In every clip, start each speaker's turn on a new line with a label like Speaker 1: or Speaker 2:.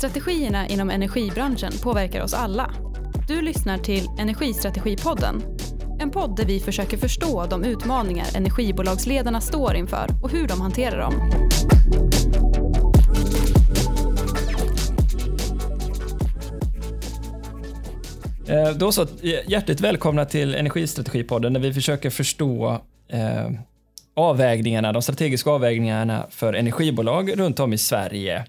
Speaker 1: Strategierna inom energibranschen påverkar oss alla. Du lyssnar till Energistrategipodden. En podd där vi försöker förstå de utmaningar energibolagsledarna står inför och hur de hanterar dem.
Speaker 2: Eh, då så, hjärtligt välkomna till Energistrategipodden där vi försöker förstå eh, avvägningarna, de strategiska avvägningarna för energibolag runt om i Sverige eh,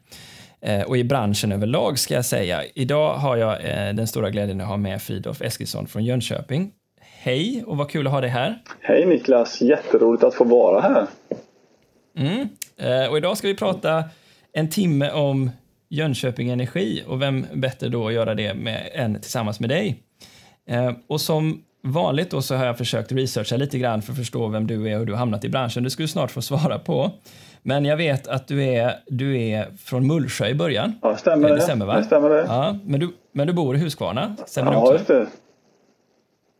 Speaker 2: och i branschen överlag ska jag säga. Idag har jag eh, den stora glädjen att ha med Fridolf Eskilsson från Jönköping. Hej och vad kul att ha dig här.
Speaker 3: Hej Niklas, jätteroligt att få vara här.
Speaker 2: Mm. Eh, och idag ska vi prata en timme om Jönköping Energi och vem bättre då att göra det med, än tillsammans med dig. Och som vanligt då så har jag försökt researcha lite grann för att förstå vem du är och hur du har hamnat i branschen. Det ska du snart få svara på. Men jag vet att du är, du är från Mullsjö i början.
Speaker 3: Ja, stämmer det.
Speaker 2: Det stämmer, va?
Speaker 3: Det stämmer det.
Speaker 2: Ja, men, du, men du bor i Huskvarna? Stämmer
Speaker 3: ja,
Speaker 2: det också?
Speaker 3: just det.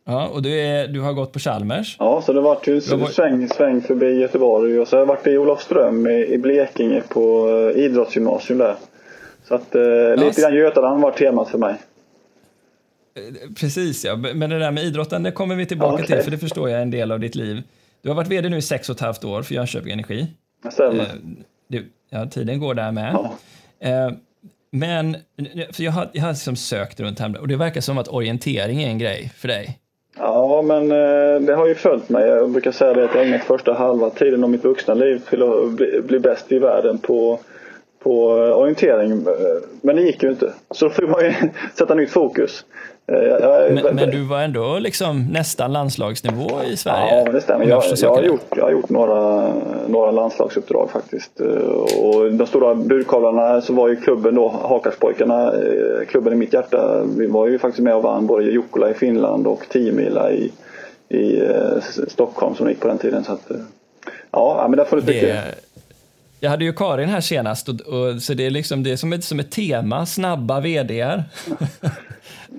Speaker 2: Ja, och du, är, du har gått på Chalmers?
Speaker 3: Ja, så det vart ju
Speaker 2: var-
Speaker 3: sväng, sväng förbi Göteborg och så har jag varit i Olofström i, i Blekinge på eh, idrottsgymnasium där. Så att eh, lite grann Götaland var temat för mig.
Speaker 2: Precis, ja. Men det där med idrotten, det kommer vi tillbaka
Speaker 3: Okej.
Speaker 2: till, för det förstår jag är en del av ditt liv. Du har varit vd nu i sex och ett halvt år för Jönköping Energi.
Speaker 3: Stämmer.
Speaker 2: Eh, ja, tiden går där med.
Speaker 3: Ja.
Speaker 2: Eh, men för jag har, jag har liksom sökt runt här och det verkar som att orientering är en grej för dig.
Speaker 3: Ja, men eh, det har ju följt mig. Jag brukar säga det att jag ägnat första halva tiden av mitt vuxna liv till att bli, bli bäst i världen på, på eh, orientering. Eh, Men det gick ju inte. Så då fick man ju sätta nytt fokus. Eh, jag
Speaker 2: Men, men du var ändå liksom nästan landslagsnivå i Sverige.
Speaker 3: Ja, men det stämmer. Jag, jag, har, gjort, jag har gjort några, några landslagsuppdrag faktiskt. Och de stora budkavlarna så var ju klubben då, Hakarspojkarna, klubben i mitt hjärta. Vi var ju faktiskt med och vann både Jukkola i Finland och 10 mila i, i Stockholm som gick på den tiden. Så att, ja, men det har funnits mycket.
Speaker 2: Jag hade ju Karin här senast, och, och, så det är liksom det är som ett, som ett tema, snabba vdr.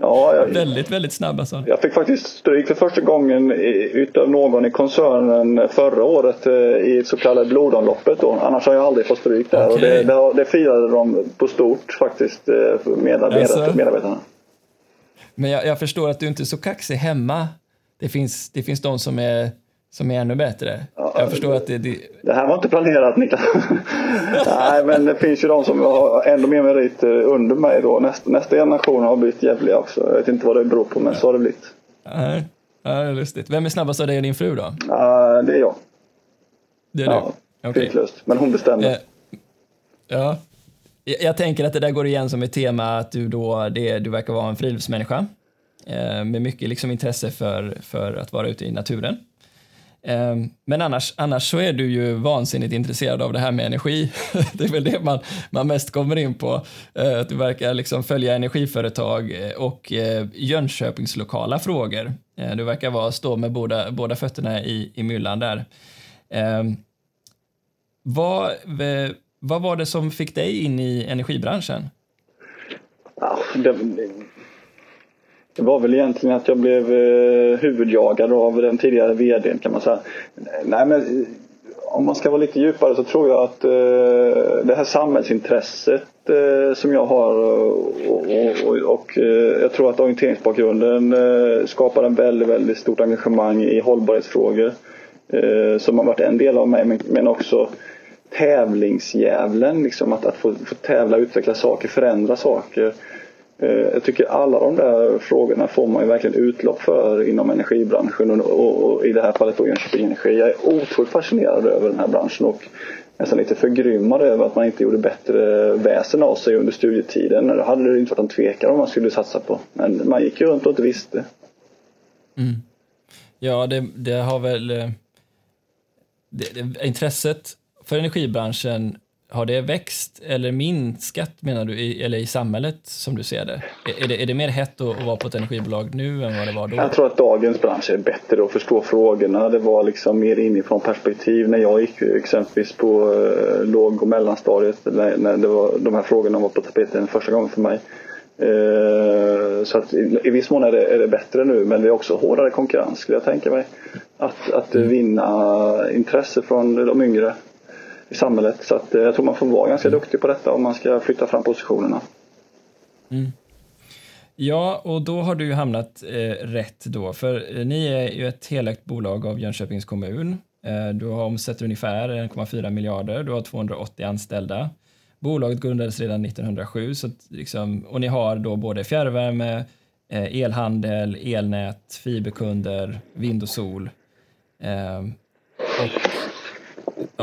Speaker 3: Ja, jag,
Speaker 2: väldigt, väldigt snabba så.
Speaker 3: Jag fick faktiskt stryk för första gången i- utav någon i koncernen förra året eh, i så kallade blodomloppet då. Annars har jag aldrig fått stryk där och
Speaker 2: Okej.
Speaker 3: det, det, det firade de på stort faktiskt eh, medarbetare,
Speaker 2: Alltså?
Speaker 3: medarbetarna.
Speaker 2: Men jag, jag förstår att du inte är så kaxig hemma. Det finns, det finns de som är, som är ännu bättre.
Speaker 3: Ja,
Speaker 2: jag förstår att det, det,
Speaker 3: Det här var inte planerat Niklas. Nej men det finns ju de som har ändå mer merit eh, under mig då. Nästa, nästa generation har blivit jävliga också. Jag vet inte vad det beror på men så har det blivit.
Speaker 2: nej, ja, det är lustigt. Vem är snabbast av dig och din fru då?
Speaker 3: Ja, det är jag.
Speaker 2: Det är
Speaker 3: Ja,
Speaker 2: du? Okej.
Speaker 3: tveklöst. Men hon bestämde.
Speaker 2: Eh, ja. Jag, jag tänker att det där går igen som ett tema att du då, det, du verkar vara en friluftsmänniska eh, med mycket liksom intresse för, för att vara ute i naturen. Ehm, men annars, annars så är du ju vansinnigt intresserad av det här med energi. det är väl det man, man mest kommer in på. Eh, att du verkar liksom följa energiföretag eh, och eh, Jönköpings lokala frågor. Du verkar vara, stå med båda, båda fötterna i, i myllan där. Ehm, vad, vad var det som fick dig in i energibranschen?
Speaker 3: Ja, det, det var väl egentligen att jag blev eh, huvudjagad av den tidigare vdn kan man säga. Nej men eh, om man ska vara lite djupare så tror jag att eh, det här samhällsintresset som jag har och, och, och, jag tror att orienteringsbakgrunden skapar en väldigt, väldigt stort engagemang i hållbarhetsfrågor. Som har varit en del av mig men, också tävlingsdjävulen, liksom att, att få, få tävla, utveckla saker, förändra saker. Eh, jag tycker alla de där frågorna får man ju verkligen utlopp för inom energibranschen och, och, och i det här fallet då Jönköping Energi. Jag är otroligt fascinerad över den här branschen och nästan lite förgrymmad över att man inte gjorde bättre väsen av sig under studietiden. Det hade det inte varit en tvekan om man skulle satsa på. Men man gick ju runt och inte visste. Mm.
Speaker 2: Ja, det, det har väl... Eh, det, det, intresset för energibranschen, har det växt eller minskat menar du, i, eller i samhället som du ser det? Är, är det? är det mer hett att, att vara på ett energibolag nu än vad det var då?
Speaker 3: Jag tror att dagens bransch är bättre att förstå frågorna. Det var liksom mer inifrån perspektiv när jag gick exempelvis på eh, låg och mellanstadiet när, när det var, de här frågorna var på tapeten första gången för mig. Eh, så att i, i viss mån är det, är det bättre nu men det är också hårdare konkurrens skulle jag tänka mig. Att, att vinna intresse från de yngre i samhället. Så att, eh, jag tror man får vara ganska duktig på detta om man ska flytta fram positionerna.
Speaker 2: Mm. Ja, och då har du hamnat eh, rätt då, för eh, ni är ju ett helägt bolag av Jönköpings kommun. Eh, du har omsätter ungefär 1,4 miljarder, du har 280 anställda. Bolaget grundades redan 1907 så liksom, och ni har då både fjärrvärme, eh, elhandel, elnät, fiberkunder, vind och sol. Eh, och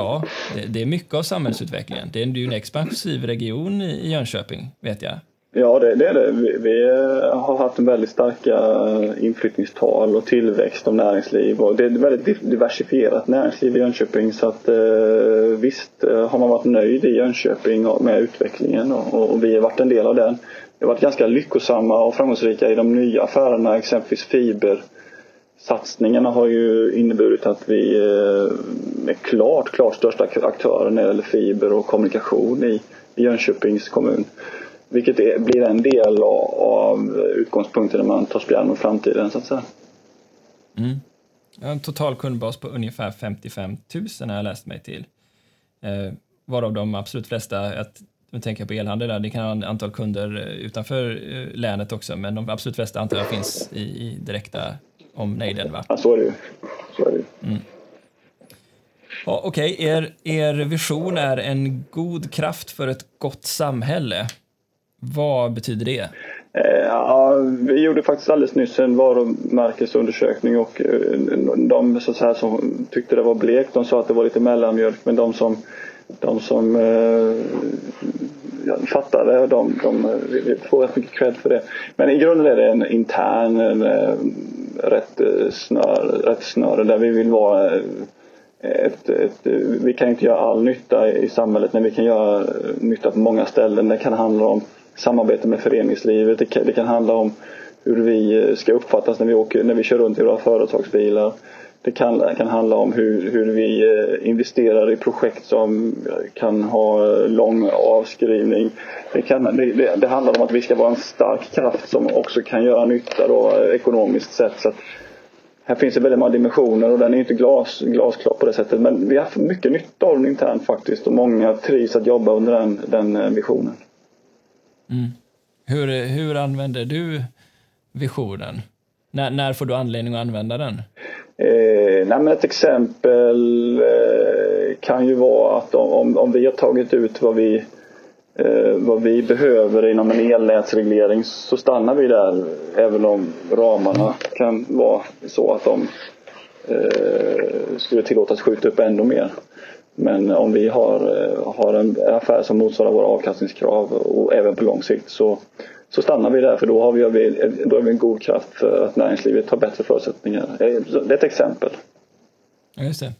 Speaker 2: ja, det, det, är mycket av samhällsutvecklingen. Det är ju en expansiv region i Jönköping, vet jag.
Speaker 3: Ja, det, det är det. Vi, vi, eh, har haft en väldigt starka eh, inflyttningstal och tillväxt av näringsliv och det är ett väldigt diversifierat näringsliv i Jönköping så att eh, visst eh, har man varit nöjd i Jönköping med utvecklingen och, och vi har varit en del av den. Vi har varit ganska lyckosamma och framgångsrika i de nya affärerna, exempelvis fiber. Satsningarna har ju inneburit att vi eh, är klart, klart största aktören när det gäller fiber och kommunikation i, Jönköpings kommun. Vilket är, blir en del av utgångspunkten när man tar spjärn mot framtiden så att säga.
Speaker 2: Mm. En total kundbas på ungefär 55 000 har jag läst mig till. Eh, varav de absolut flesta, att, nu tänker jag på elhandel där, det kan ha antal kunder eh, utanför eh, länet också, men de absolut flesta antar jag finns i, i direkta omnejden va?
Speaker 3: Ja, så är det ju. Så är det. Mm.
Speaker 2: Ja, Okej, okay. er, er vision är en god kraft för ett gott samhälle. Vad betyder det?
Speaker 3: Eh, ja, vi gjorde faktiskt alldeles nyss en varumärkesundersökning och eh, de så här, som tyckte det var blekt, de sa att det var lite mellanmjölk men de som, de som eh, fattade, de, de, får rätt mycket cred för det. Men i grunden är det en intern en, rätt, eh, snöre, rätt snöre där vi vill vara eh, ett, ett, eh, vi kan inte göra all nytta i samhället men vi kan göra nytta på många ställen. Det kan handla om samarbete med föreningslivet. Det kan, det kan handla om hur vi ska uppfattas när vi, åker, när vi kör runt i våra företagsbilar. Det kan, kan handla om hur, hur vi eh, investerar i projekt som kan ha lång avskrivning. Det, kan, det, det, handlar om att vi ska vara en stark kraft som också kan göra nytta då, eh, ekonomiskt sett. Så här finns det väldigt många dimensioner och den är inte glas, glasklar på det sättet. Men vi har haft mycket nytta av den internt faktiskt och många trivs att jobba under den, den eh, visionen.
Speaker 2: Mm. Hur, hur använder du visionen? När, när får du anledning att använda den?
Speaker 3: Eh, nej ett exempel eh, kan ju vara att om, om vi har tagit ut vad vi, eh, vad vi behöver inom en elnätsreglering så stannar vi där även om ramarna kan vara så att de eh, skulle tillåtas skjuta upp ännu mer. Men om vi har, eh, har en affär som motsvarar våra avkastningskrav och även på lång sikt så, så stannar vi där för då har vi, då har vi en god kraft för att näringslivet har bättre förutsättningar. Det är ett exempel.
Speaker 2: Ja, just det.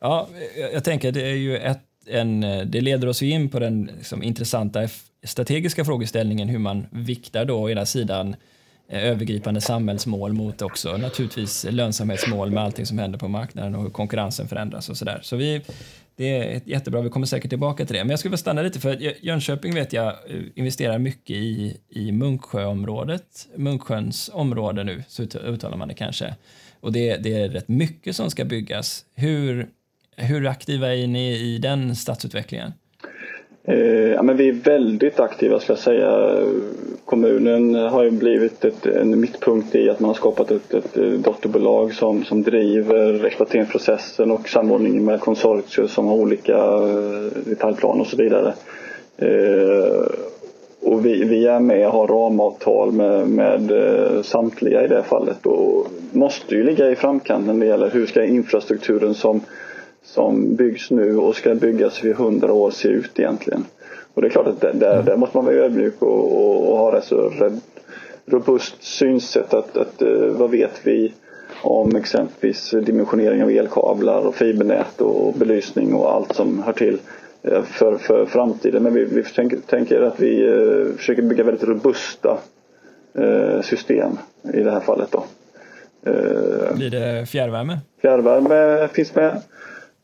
Speaker 2: Ja, jag tänker det är ju ett, en, det leder oss in på den liksom, intressanta strategiska frågeställningen hur man viktar då å ena sidan eh, Eh, övergripande samhällsmål mot också naturligtvis lönsamhetsmål med allting som händer på marknaden och hur konkurrensen förändras och sådär. Så vi, det är jättebra, vi kommer säkert tillbaka till det. Men jag skulle vilja stanna lite för Jönköping vet jag eh, investerar mycket i, i Munksjöområdet, Munksjöns område nu, så uttalar man det kanske. Och det, det är rätt mycket som ska byggas. Hur, hur aktiva är ni i den stadsutvecklingen?
Speaker 3: Eh, ja, men vi är väldigt aktiva ska jag säga. Kommunen har ju blivit ett, en mittpunkt i att man har skapat ett, ett dotterbolag som, som driver exploateringsprocessen och samordningen med konsortier som har olika eh, detaljplaner och så vidare. Eh, och vi, vi är med och har ramavtal med, med eh, samtliga i det fallet och måste ju ligga i framkant när det gäller hur ska infrastrukturen som som byggs nu och ska byggas vid hundra år se ut egentligen. Och det är klart att där, där, där måste man vara ödmjuk och, och, och ha ett så robust synsätt att, att uh, vad vet vi om exempelvis dimensionering av elkablar och fibernät och belysning och allt som hör till uh, för, för framtiden. Men vi, vi tänker, tänker att vi uh, försöker bygga väldigt robusta system i det här fallet. Då.
Speaker 2: Blir det fjärrvärme?
Speaker 3: Fjärrvärme finns med.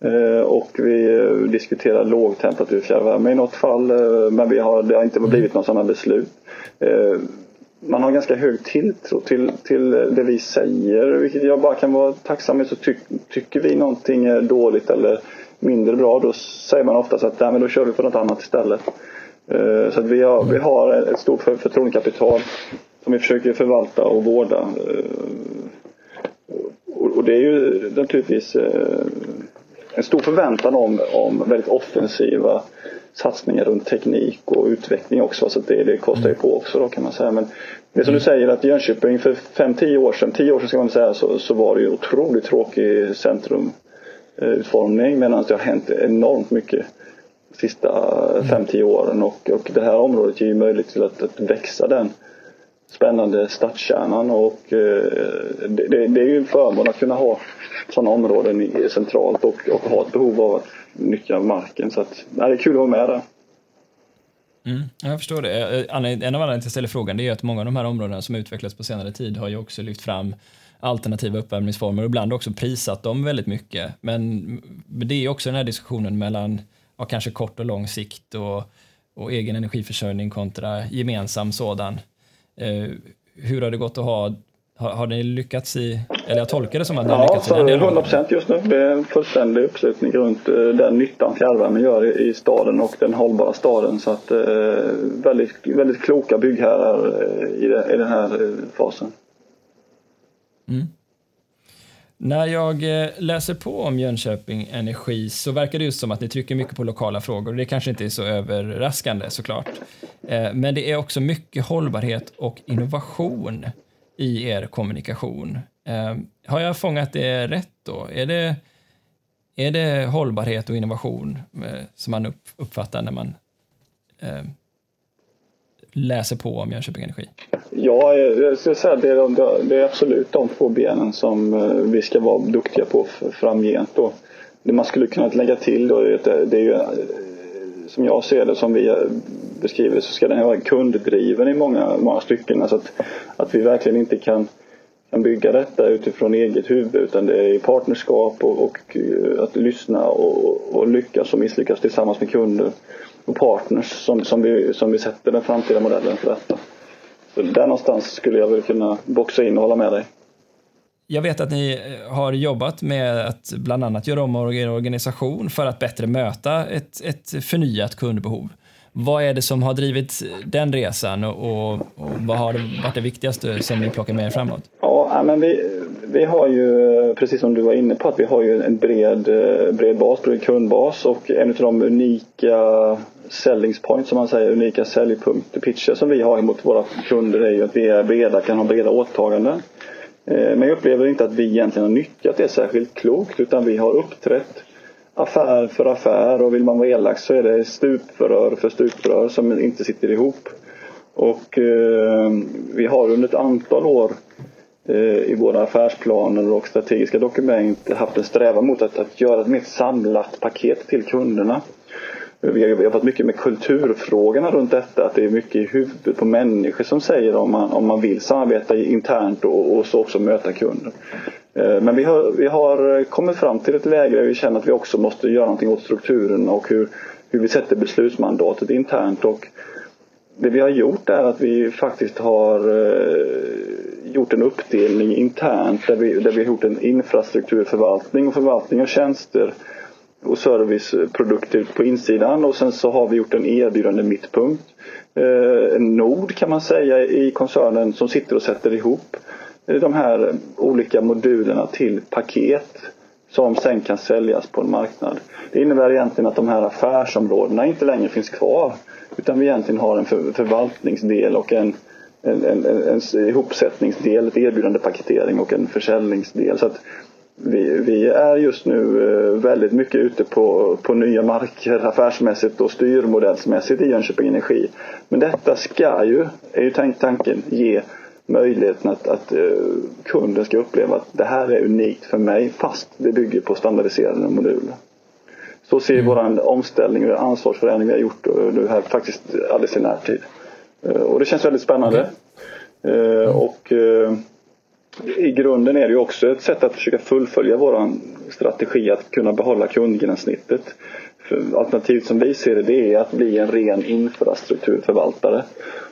Speaker 3: Eh, och vi eh, diskuterar lågtemperaturfjärrvärme i något fall eh, men vi har, det har inte blivit några sådana beslut. Man har ganska hög tilltro till, till det vi säger vilket jag bara kan vara tacksam med. Så ty, tycker vi någonting är dåligt eller mindre bra då säger man oftast att Nej, men då kör vi på något annat istället. Så att vi, har, vi har ett stort förtroendekapital som vi försöker förvalta och vårda. Och det är ju naturligtvis en stor förväntan om, om väldigt offensiva satsningar runt teknik och utveckling också. Så det, det kostar ju på också då kan man säga. Men det som du säger att Jönköping för 5-10 år sedan, 10 år sedan ska man säga, så, så var det ju otroligt tråkig centrumutformning medan det har hänt enormt mycket de sista 5-10 åren och, och det här området ger ju möjlighet till att, att växa den spännande stadskärnan och eh, det, det, är ju en förmån att kunna ha sådana områden centralt och, och ha ett behov av att nyttja marken. Så att, nej, det är kul att vara med där.
Speaker 2: Mm, jag förstår det. Eh, eh, en av anledningarna till att jag ställer frågan är att många av de här områdena som utvecklats på senare tid har ju också lyft fram alternativa uppvärmningsformer och ibland också prisat dem väldigt mycket. Men det är också den här diskussionen mellan ja, kanske kort och lång sikt och, och egen energiförsörjning kontra gemensam sådan. Eh, hur har det gått att ha har, har ni lyckats i, eller jag tolkar det som att ni har lyckats
Speaker 3: i den delen? 100 procent just nu. Det är en fullständig uppslutning runt eh, den nyttan fjärrvärmen gör i, i staden och den hållbara staden. Så att eh, väldigt, väldigt kloka byggherrar eh, i, i den här fasen.
Speaker 2: Mm. När jag eh, läser på om Jönköping Energi så verkar det just som att ni trycker mycket på lokala frågor. Det kanske inte är så överraskande såklart. Eh, men det är också mycket hållbarhet och innovation i er kommunikation. Eh, har jag fångat det rätt då? Är det, är det hållbarhet och innovation som man uppfattar när man läser på om Jönköping Energi?
Speaker 3: Ja, jag skulle säga att det är, det är absolut de två benen som eh, vi ska vara duktiga på framgent. Då. Det man skulle kunna lägga till då är det är ju eh, som jag ser det, som vi eh, beskriver så ska den här vara kunddriven i många, många stycken. Alltså att, att vi verkligen inte kan, kan bygga detta utifrån eget huvud utan det är i partnerskap och, och att lyssna och, och lyckas och misslyckas tillsammans med kunder och partners som, som, vi, som vi sätter den framtida modellen för detta. Så där någonstans skulle jag väl kunna boxa in och hålla med dig.
Speaker 2: Jag vet att ni eh, har jobbat med att bland annat göra om er organisation för att bättre möta ett, ett förnyat kundbehov. Vad är det som har drivit den resan och, och vad har varit det viktigaste som ni plockar med er framåt?
Speaker 3: Ja, men vi, vi har ju, precis som du var inne på, att vi har ju en bred, eh, bred bas, bred kundbas och en av de unika sellings point som man säger, unika säljpunkter, pitcher som vi har mot våra kunder är ju att vi är breda, kan ha breda åtaganden. Eh, men jag upplever inte att vi egentligen har nyttjat det särskilt klokt utan vi har uppträtt affär för affär och vill man vara elak så är det stuprör för stuprör som inte sitter ihop. Och eh, vi har under ett antal år eh, i våra affärsplaner och strategiska dokument haft en strävan mot att, att göra ett mer samlat paket till kunderna. Vi har jobbat mycket med kulturfrågorna runt detta. Att det är mycket i huvudet på människor som säger om man, om man vill samarbeta internt och, och så också möta kunder. Eh, men vi har, vi har kommit fram till ett läge där vi känner att vi också måste göra någonting åt strukturen och hur, hur vi sätter beslutsmandatet internt. Och det vi har gjort är att vi faktiskt har eh, gjort en uppdelning internt där vi, där vi har gjort en infrastrukturförvaltning och förvaltning av tjänster och serviceprodukter på insidan och sen så har vi gjort en erbjudande mittpunkt. Eh, en nod kan man säga i koncernen som sitter och sätter ihop de här olika modulerna till paket som sen kan säljas på en marknad. Det innebär egentligen att de här affärsområdena inte längre finns kvar utan vi egentligen har en förvaltningsdel och en, en, en, en ihopsättningsdel, ett erbjudande paketering och en försäljningsdel. Så att vi, vi, är just nu eh, väldigt mycket ute på, på nya marker affärsmässigt och styrmodellsmässigt i Jönköping Energi. Men detta ska ju, är ju tanken, ge möjligheten att, att uh, kunden ska uppleva att det här är unikt för mig fast det bygger på standardiserade moduler. Så ser mm. vår omställning och ansvarsförändring vi har gjort nu här faktiskt alldeles i närtid. Och det känns väldigt spännande. Uh, mm. Och i grunden är det ju också ett sätt att försöka fullfölja vår strategi att kunna behålla kundgränssnittet. Alternativet som vi ser det, det är att bli en ren infrastrukturförvaltare.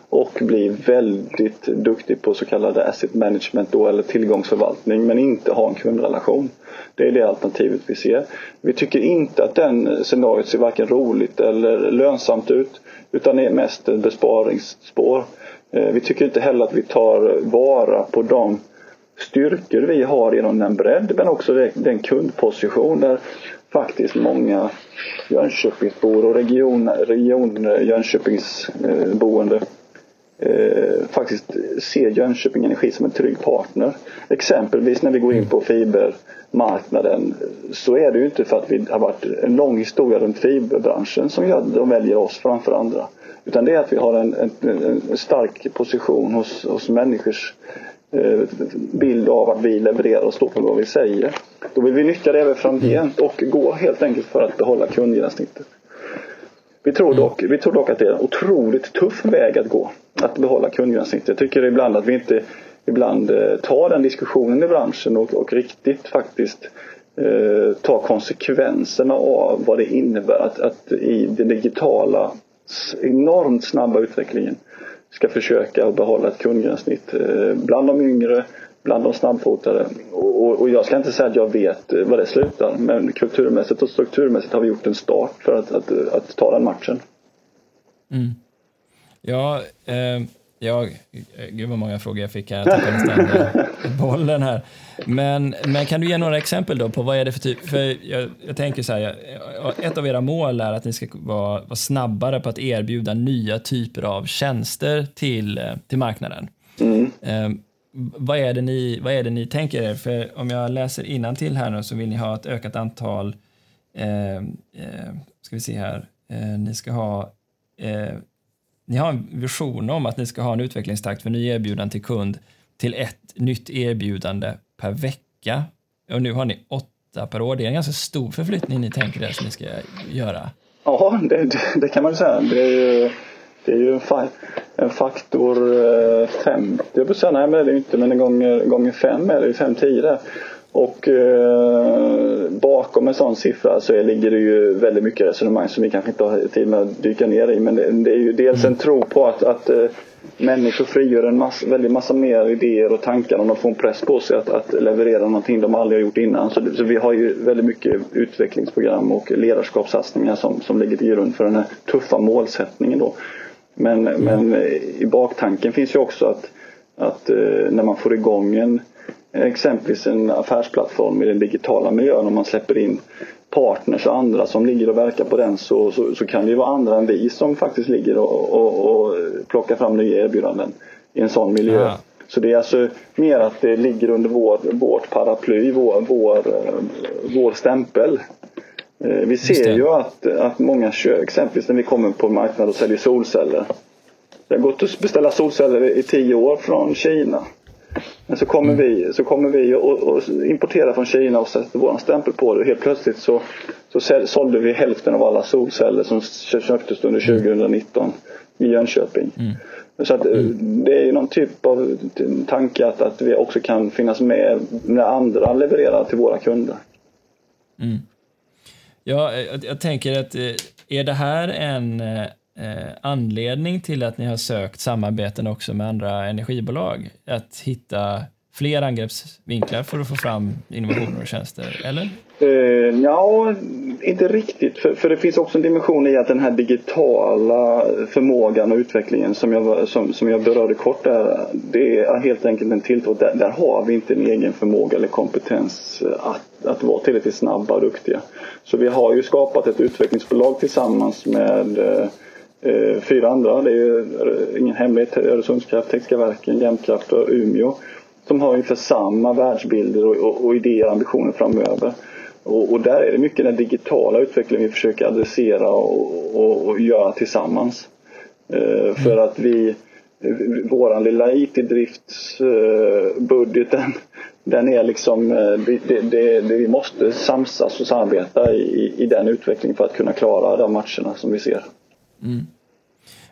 Speaker 3: och bli väldigt duktig på så kallade asset management då, eller tillgångsförvaltning men inte ha en kundrelation. Det är det alternativet vi ser. Vi tycker inte att den scenariot ser varken roligt eller lönsamt ut utan är mest ett besparingsspår. Eh, vi tycker inte heller att vi tar vara på de styrkor vi har genom den bredd men också den kundposition där faktiskt många Jönköpingsbor och region, region Jönköpingsboende eh, faktiskt ser Jönköping Energi som en trygg partner. Exempelvis när vi går in på fibermarknaden så är det ju inte för att vi har varit en lång historia runt fiberbranschen som gör att de väljer oss framför andra. Utan det är att vi har en, en, en stark position hos, hos människors bild av att vi levererar och står för vad vi säger. Då vill vi nyttja det även framgent och gå helt enkelt för att behålla kundgenomsnittet. Vi tror, dock, vi tror dock att det är en otroligt tuff väg att gå. Att behålla kundgenomsnittet. Jag tycker ibland att vi inte ibland eh, tar den diskussionen i branschen och, och riktigt faktiskt eh, tar konsekvenserna av vad det innebär att, att i den digitala enormt snabba utvecklingen ska försöka behålla ett kundgränssnitt eh, bland de yngre, bland de snabbfotade. Och, och, jag ska inte säga att jag vet eh, var vad det slutar men kulturmässigt och strukturmässigt har vi gjort en start för att, att, att ta den matchen.
Speaker 2: Mm. Ja, eh, Ja, gud vad många frågor jag fick här. Jag tappade nästan bollen här. Men, men kan du ge några exempel då på vad är det för typ? För jag, jag tänker så här, ett av era mål är att ni ska vara, vara, snabbare på att erbjuda nya typer av tjänster till, till marknaden. Mm. Eh, vad, är det ni, vad är det ni tänker er? För om jag läser till här nu så vill ni ha ett ökat antal, eh, eh, ska vi se här, eh, ni ska ha eh, ni har en vision om att ni ska ha en utvecklingstakt för nya erbjudanden till kund till ett nytt erbjudande per vecka. Och nu har ni åtta per år. Det är en ganska stor förflyttning ni tänker er som ni ska göra.
Speaker 3: Ja, det, det, det kan man ju säga. Det är ju, det är ju en, fa en faktor 50. Eh, jag säga, nej men det är det inte, men en gånger, gånger fem är det ju 5-10 där. Och eh, bakom en sån siffra så ligger det ju väldigt mycket resonemang som vi kanske inte har tid med att dyka ner i. Men det, det är ju dels en tro på att, att eh, människor frigör en massa, väldigt massa mer idéer och tankar om de får en press på sig att, att leverera någonting de aldrig har gjort innan. Så, så, vi har ju väldigt mycket utvecklingsprogram och ledarskapssatsningar som, som ligger till grund för den här tuffa målsättningen då. Men, mm. men i baktanken finns ju också att, att eh, när man får igång en exempelvis en affärsplattform i den digitala miljön om man släpper in partners och andra som ligger och verkar på den så, så, så kan det ju vara andra än vi som faktiskt ligger och, och, och plockar fram nya erbjudanden i en sån miljö. Ja. Så det är alltså mer att det ligger under vår, vårt paraply, vår, vår, vår stämpel. Eh, vi ser ju att, att många kör, exempelvis när vi kommer på marknaden och säljer solceller. Det har gått att beställa solceller i tio år från Kina. Men så kommer mm. vi, så kommer vi och, och importera från Kina och sätter vår stämpel på det. Helt plötsligt så, så sålde vi hälften av alla solceller som köptes under 2019 mm. i Jönköping. Mm. Så att, mm. det är ju någon typ av tanke att, att vi också kan finnas med när andra levererar till våra kunder.
Speaker 2: Mm. Ja, jag, jag, tänker att eh, är det här en eh, anledning till att ni har sökt samarbeten också med andra energibolag? Att hitta fler angreppsvinklar för att få fram innovationer och tjänster, eller?
Speaker 3: Uh, ja, inte riktigt. För, för det finns också en dimension i att den här digitala förmågan och utvecklingen som jag, som, som jag berörde kort där, det är helt enkelt en tilltro. Där, där har vi inte en egen förmåga eller kompetens att, att vara tillräckligt snabba och duktiga. Så vi har ju skapat ett utvecklingsbolag tillsammans med uh, Eh, fyra andra. Det är ju ingen hemlighet. Öresundskraft, Tekniska verken, Jämtkraft och Umeå. Som har ungefär samma världsbilder och, och, och idéer och ambitioner framöver. Och, och, där är det mycket den digitala utvecklingen vi försöker adressera och, och, och göra tillsammans. Eh, för att vi, våran lilla IT-driftsbudgeten, eh, den är liksom, eh, det, det, det, vi måste samsas och samarbeta i, i den utvecklingen för att kunna klara de matcherna som vi ser. Mm.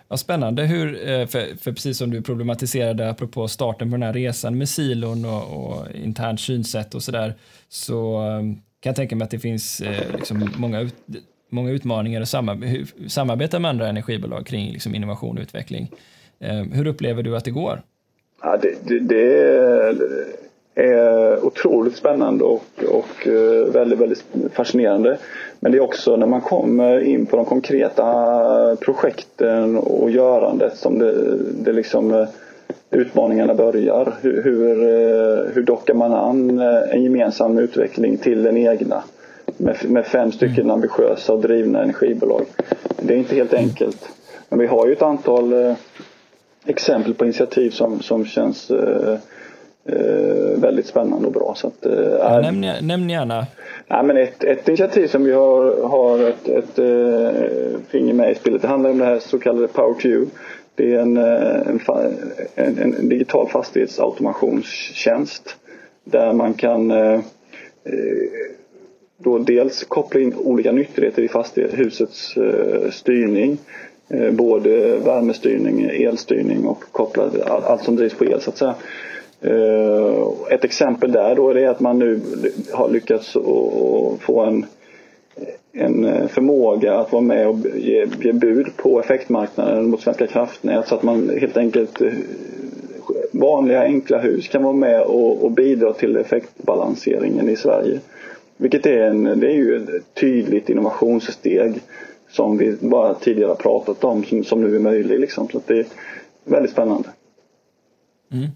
Speaker 2: Ja, spännande, hur, eh, för, för, precis som du problematiserade apropå starten på den här resan med silon och, och internt synsätt och sådär, så ehm, kan jag tänka mig att det finns eh, liksom många, ut, många utmaningar att samarbeta, samarbeta med andra energibolag kring liksom innovation och utveckling. Ehm, hur upplever du att det går?
Speaker 3: Ja, det, det, det är otroligt spännande och, och väldigt, väldigt fascinerande. Men det är också när man kommer in på de konkreta projekten och görandet som det, det liksom utmaningarna börjar. Hur, hur, hur dockar man an en gemensam utveckling till den egna? Med, med fem stycken mm. ambitiösa och drivna energibolag. Det är inte helt enkelt. Men vi har ju ett antal eh, exempel på initiativ som, som känns eh, eh, väldigt spännande och bra. Så att,
Speaker 2: eh, nämn, nämn gärna.
Speaker 3: Ja, men ett, ett initiativ som vi har, har ett, ett eh, finger med i spelet det handlar om det här så kallade Power 2 Det är en, eh, en, en, en digital fastighetsautomationstjänst där man kan eh, då dels koppla in olika nyttigheter i fastighetshusets eh, styrning. Eh, både värmestyrning, elstyrning och koppla allt som drivs på el så att säga. Eh, ett exempel där då är att man nu har lyckats få en, en eh, förmåga att vara med och ge, ge bud på effektmarknaden mot Svenska kraftnät så att man helt enkelt eh, vanliga enkla hus kan vara med och, och bidra till effektbalanseringen i Sverige. Vilket är, en, det är ju ett tydligt innovationssteg som vi bara tidigare pratat om som, som nu är möjlig. Liksom. Så det är väldigt spännande.
Speaker 2: Mm.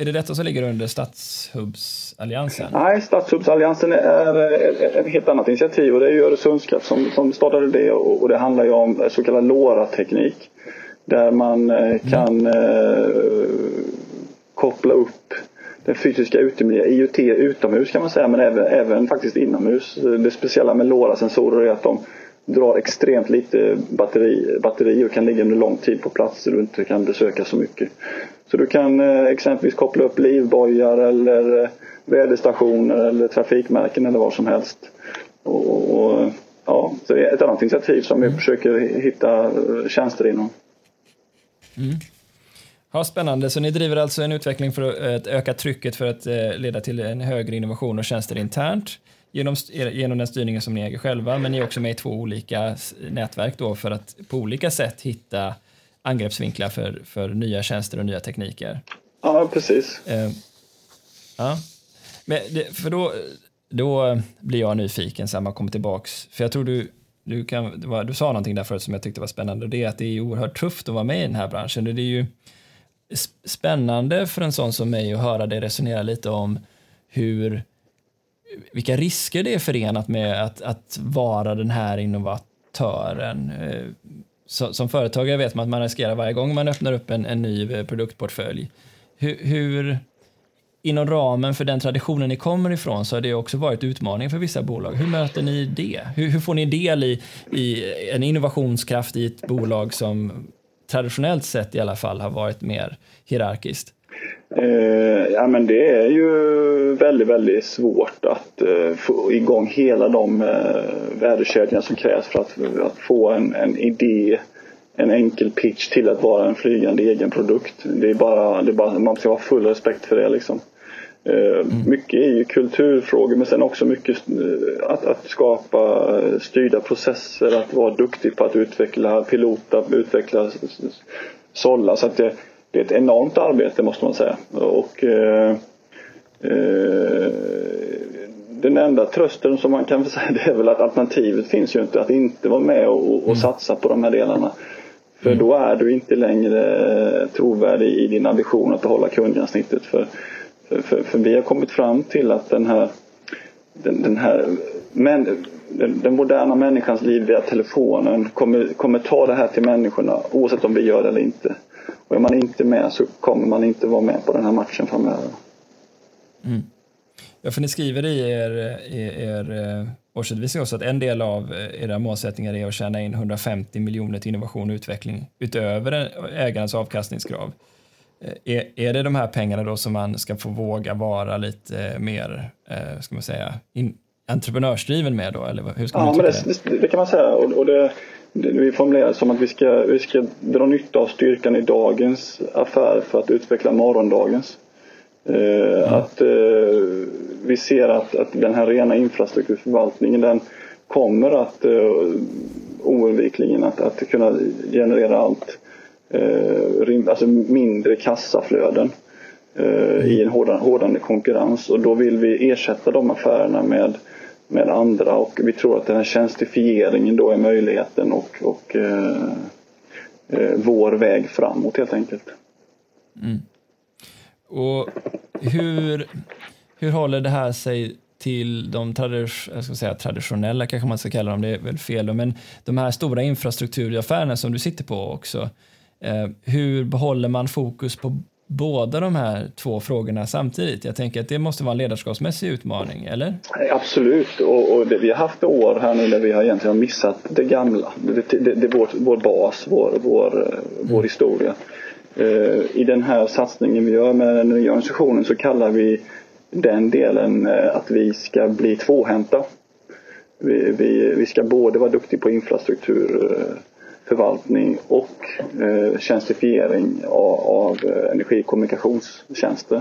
Speaker 2: Är det detta som ligger under Stadshubsalliansen?
Speaker 3: Nej, Stadshubsalliansen är ett helt annat initiativ och det är ju Öresundskraft som, som startade det och, det handlar ju om så kallad LoRa-teknik. Där man eh, mm. kan mm. koppla upp den fysiska utemiljön, IoT utomhus kan man säga men även, även faktiskt inomhus. Det speciella med LoRa-sensorer är att de drar extremt lite batteri, batteri och kan ligga under lång tid på platser du inte kan besöka så mycket. Så du kan eh, exempelvis koppla upp livbojar eller eh, väderstationer eller trafikmärken eller vad som helst. Och, och, ja, så det är ett annat initiativ som vi mm. försöker hitta eh, tjänster inom.
Speaker 2: Mm. Ja, spännande. Så ni driver alltså en utveckling för att öka trycket för att leda till en högre innovation och tjänster internt genom, genom den styrningen som ni äger själva, men ni är också med i två olika nätverk då för att på olika sätt hitta angreppsvinklar för, för nya tjänster och nya tekniker.
Speaker 3: Ja, precis.
Speaker 2: Eh, ja. Men det, för då, då blir jag nyfiken sen man kommer tillbaks, för jag tror du du, kan, du sa någonting där förut som jag tyckte var spännande och det är att det är oerhört tufft att vara med i den här branschen. Det är ju spännande för en sån som mig att höra dig resonera lite om hur vilka risker det är förenat med att, att vara den här innovatören. Så, som företagare vet man att man riskerar varje gång man öppnar upp en, en ny eh, produktportfölj. Hur, hur, inom ramen för den traditionen ni kommer ifrån så har det också varit utmaningar för vissa bolag. Hur möter ni det? Hur, hur får ni del i, i en innovationskraft i ett bolag som traditionellt sett i alla fall har varit mer hierarkiskt?
Speaker 3: Eh, ja men det är ju väldigt, väldigt svårt att eh, få igång hela de eh, värdekedjorna som krävs för att, att få en, en idé, en enkel pitch till att vara en flygande egen produkt. Det är bara, det är bara man ska ha full respekt för det liksom. Mm. Mycket är ju kulturfrågor men sen också mycket att, att skapa styrda processer, att vara duktig på att utveckla pilota, utveckla sålla. Så att det, det är ett enormt arbete måste man säga. Och, eh, eh, den enda trösten som man kan säga det är väl att alternativet finns ju inte att inte vara med och, och mm. satsa på de här delarna. För mm. då är du inte längre trovärdig i din ambition att behålla kundgränssnittet. För, för, för, för, vi har kommit fram till att den här, den, den här men, den, den, moderna människans liv via telefonen kommer, kommer ta det här till människorna oavsett om vi gör det eller inte. Och är man inte med så kommer man inte vara med på den här matchen framöver.
Speaker 2: Mm. Ja, för ni skriver i er, i er eh, årsredovisning också att en del av eh, era målsättningar är att tjäna in 150 miljoner till innovation och utveckling utöver ägarens avkastningskrav. Eh, är, är det de här pengarna då som man ska få våga vara lite mer, ska man säga, in, entreprenörsdriven med då? Eller hur ska man
Speaker 3: ja, men det, det, det, kan man säga. Och, och det, vi formulerar som att vi ska, vi ska dra nytta av styrkan i dagens affär för att utveckla morgondagens. Eh, mm. Att eh, vi ser att, att den här rena infrastrukturförvaltningen den kommer att eh, oundvikligen att, att kunna generera allt alltså mindre kassaflöden i en hårdande konkurrens och då vill vi ersätta de affärerna med, med andra och vi tror att den här tjänstifieringen då är möjligheten och, och eh, eh, vår väg framåt helt enkelt. Mm.
Speaker 2: Och hur, hur håller det här sig till de jag ska säga, traditionella, kanske man ska kalla dem, det är väl fel, men de här stora infrastrukturaffärerna som du sitter på också. Eh, hur behåller man fokus på båda de här två frågorna samtidigt? Jag tänker att det måste vara en ledarskapsmässig utmaning, eller?
Speaker 3: Absolut, och, och det, vi har haft år här nu när vi har egentligen missat det gamla. Det, det, det är vår, vår bas, vår, vår, mm. vår historia. Uh, I den här satsningen vi gör med den nya organisationen så kallar vi den delen uh, att vi ska bli tvåhänta. Vi, vi, vi ska både vara duktiga på infrastruktur uh, förvaltning och eh, tjänstifiering av, av eh, energi och kommunikationstjänster.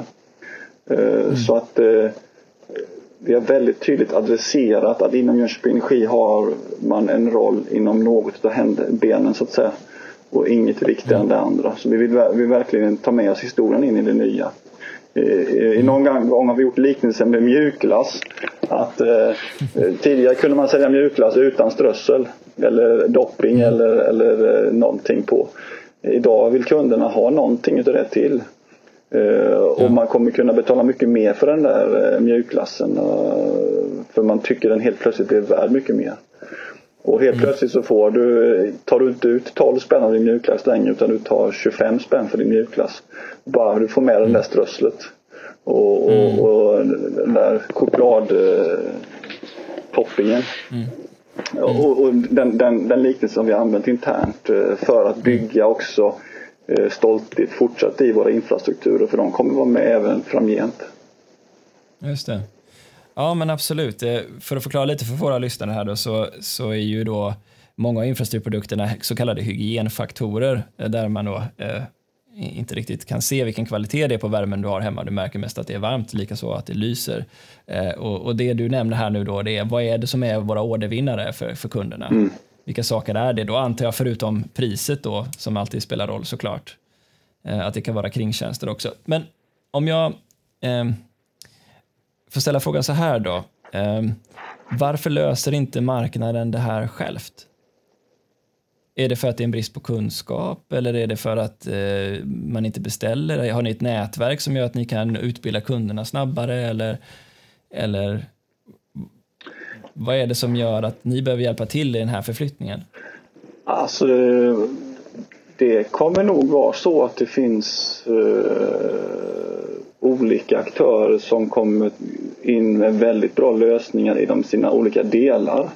Speaker 3: Eh, mm. Så att eh, vi har väldigt tydligt adresserat att inom Jönköping Energi har man en roll inom något av benen så att säga och inget viktigare mm. än det andra. Så vi vill, vill verkligen ta med oss historien in i det nya. I någon gång har vi gjort liknelsen med mjukglass. Att, eh, tidigare kunde man sälja mjukglass utan strössel eller dopping mm. eller, eller eh, någonting på. Idag vill kunderna ha någonting utav det till. Eh, och man kommer kunna betala mycket mer för den där eh, mjukglassen. För man tycker den helt plötsligt blir värd mycket mer. Och helt mm. plötsligt så får du, tar du inte ut 12 spänn av din mjukglass längre utan du tar 25 spänn för din mjukglass. Bara du får med det där strösslet. Och, och, mm. och den där chokladtoppingen. Mm. Mm. Och, och den, den, den liknelsen vi har använt internt eh, för att bygga också eh, stolthet fortsatt i våra infrastrukturer för de kommer vara med även framgent.
Speaker 2: Just det. Ja, men absolut. Eh, för att förklara lite för våra lyssnare här då, så, så är ju då många av infrastrukturprodukterna så kallade hygienfaktorer där man då eh, inte riktigt kan se vilken kvalitet det är på värmen du har hemma. Du märker mest att det är varmt, likaså att det lyser. Eh, och, och, det du nämner här nu då, det är vad är det som är våra ordervinnare för, för kunderna? Mm. Vilka saker är det? Då antar jag förutom priset då, som alltid spelar roll såklart, eh, att det kan vara kringtjänster också. Men om jag eh, får ställa frågan så här då. Eh, varför löser inte marknaden det här självt? Är det för att det är en brist på kunskap eller är det för att eh, man inte beställer? Har ni ett nätverk som gör att ni kan utbilda kunderna snabbare eller, eller vad är det som gör att ni behöver hjälpa till i den här förflyttningen?
Speaker 3: Alltså, det kommer nog vara så att det finns eh, olika aktörer som kommer in med väldigt bra lösningar inom sina olika delar.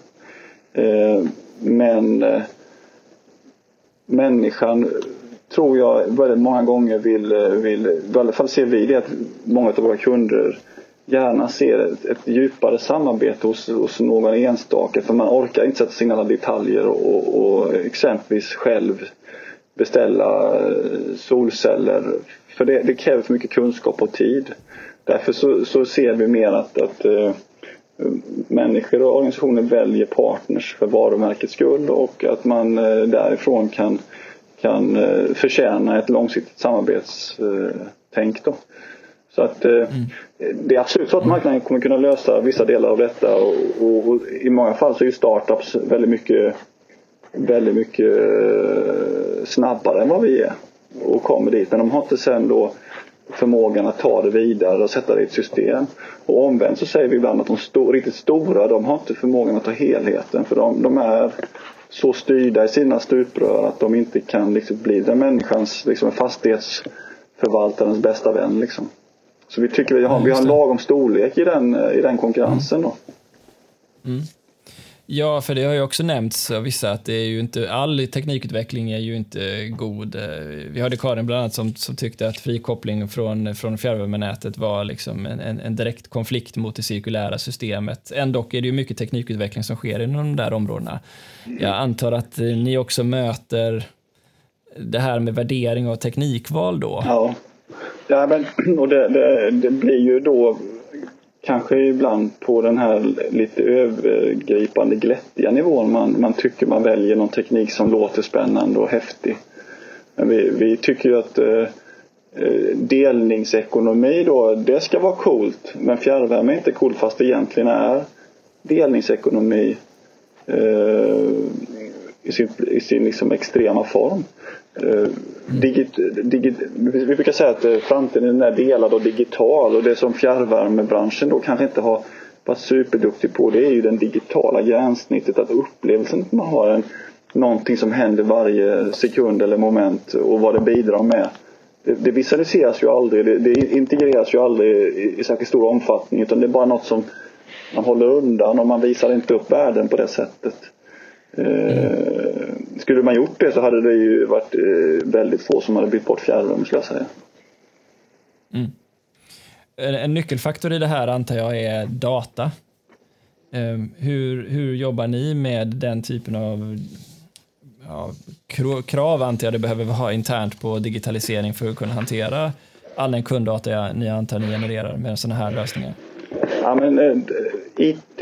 Speaker 3: Eh, men eh, människan tror jag väldigt många gånger vill, vill i alla fall ser vi det att många av våra kunder gärna ser ett, ett djupare samarbete hos, hos någon enstaka för man orkar inte sätta sig in i alla detaljer och, och exempelvis själv beställa eh, solceller för det, det, kräver för mycket kunskap och tid. Därför så, så ser vi mer att, att uh, människor och organisationer väljer partners för varumärkets skull och att man uh, därifrån kan, kan uh, förtjäna ett långsiktigt samarbetstänk. Då. Så att mm. det är absolut så att marknaden kommer kunna lösa vissa delar av detta och, och, och i många fall så är ju startups väldigt mycket väldigt mycket snabbare än vad vi är och kommer dit. Men de har inte sen då förmågan att ta det vidare och sätta det i ett system. Och omvänt så säger vi ibland att de sto riktigt stora de har inte förmågan att ta helheten för de, de är så styrda i sina stuprör att de inte kan liksom bli den människans, liksom fastighetsförvaltarens bästa vän. Liksom. Så vi tycker vi har, vi har en lagom storlek i den, i den konkurrensen. Då.
Speaker 2: Mm. Ja, för det har ju också nämnts av vissa att det är ju inte, all teknikutveckling är ju inte god. Eh, vi hörde Karin bland annat som, som tyckte att frikoppling från, från fjärrvärmenätet var liksom en, en, en, direkt konflikt mot det cirkulära systemet. Ändå är det ju mycket teknikutveckling som sker inom de där områdena. Jag antar att eh, ni också möter det här med värdering av teknikval då?
Speaker 3: Ja, ja men, och det, det, det blir ju då kanske ibland på den här lite övergripande glättiga nivån man, man tycker man väljer någon teknik som låter spännande och häftig. Men vi, vi tycker ju att eh, eh delningsekonomi då, det ska vara coolt. Men fjärrvärme är inte coolt fast det egentligen är delningsekonomi eh, i sin, i sin liksom extrema form. Eh, digit, digit, vi brukar säga att eh, framtiden är delad och digital och det som fjärrvärmebranschen då kanske inte har varit superduktig på det är ju den digitala gränssnittet, att upplevelsen att man har en, någonting som händer varje sekund eller moment och vad det bidrar med. Det, det visualiseras ju aldrig, det, det, integreras ju aldrig i, i särskilt stor omfattning utan det är bara något som man håller undan och man visar inte upp världen på det sättet. Mm. Skulle man gjort det så hade det ju varit eh, väldigt få som hade bytt bort fjärrvärme skulle jag säga.
Speaker 2: Mm. En nyckelfaktor i det här antar jag är data. Ehm, hur, hur jobbar ni med den typen av ja, krav antar jag det behöver ha internt på digitalisering för att kunna hantera all den kunddata ni antar ni genererar med sådana här lösningar?
Speaker 3: Ja, men, eh, IT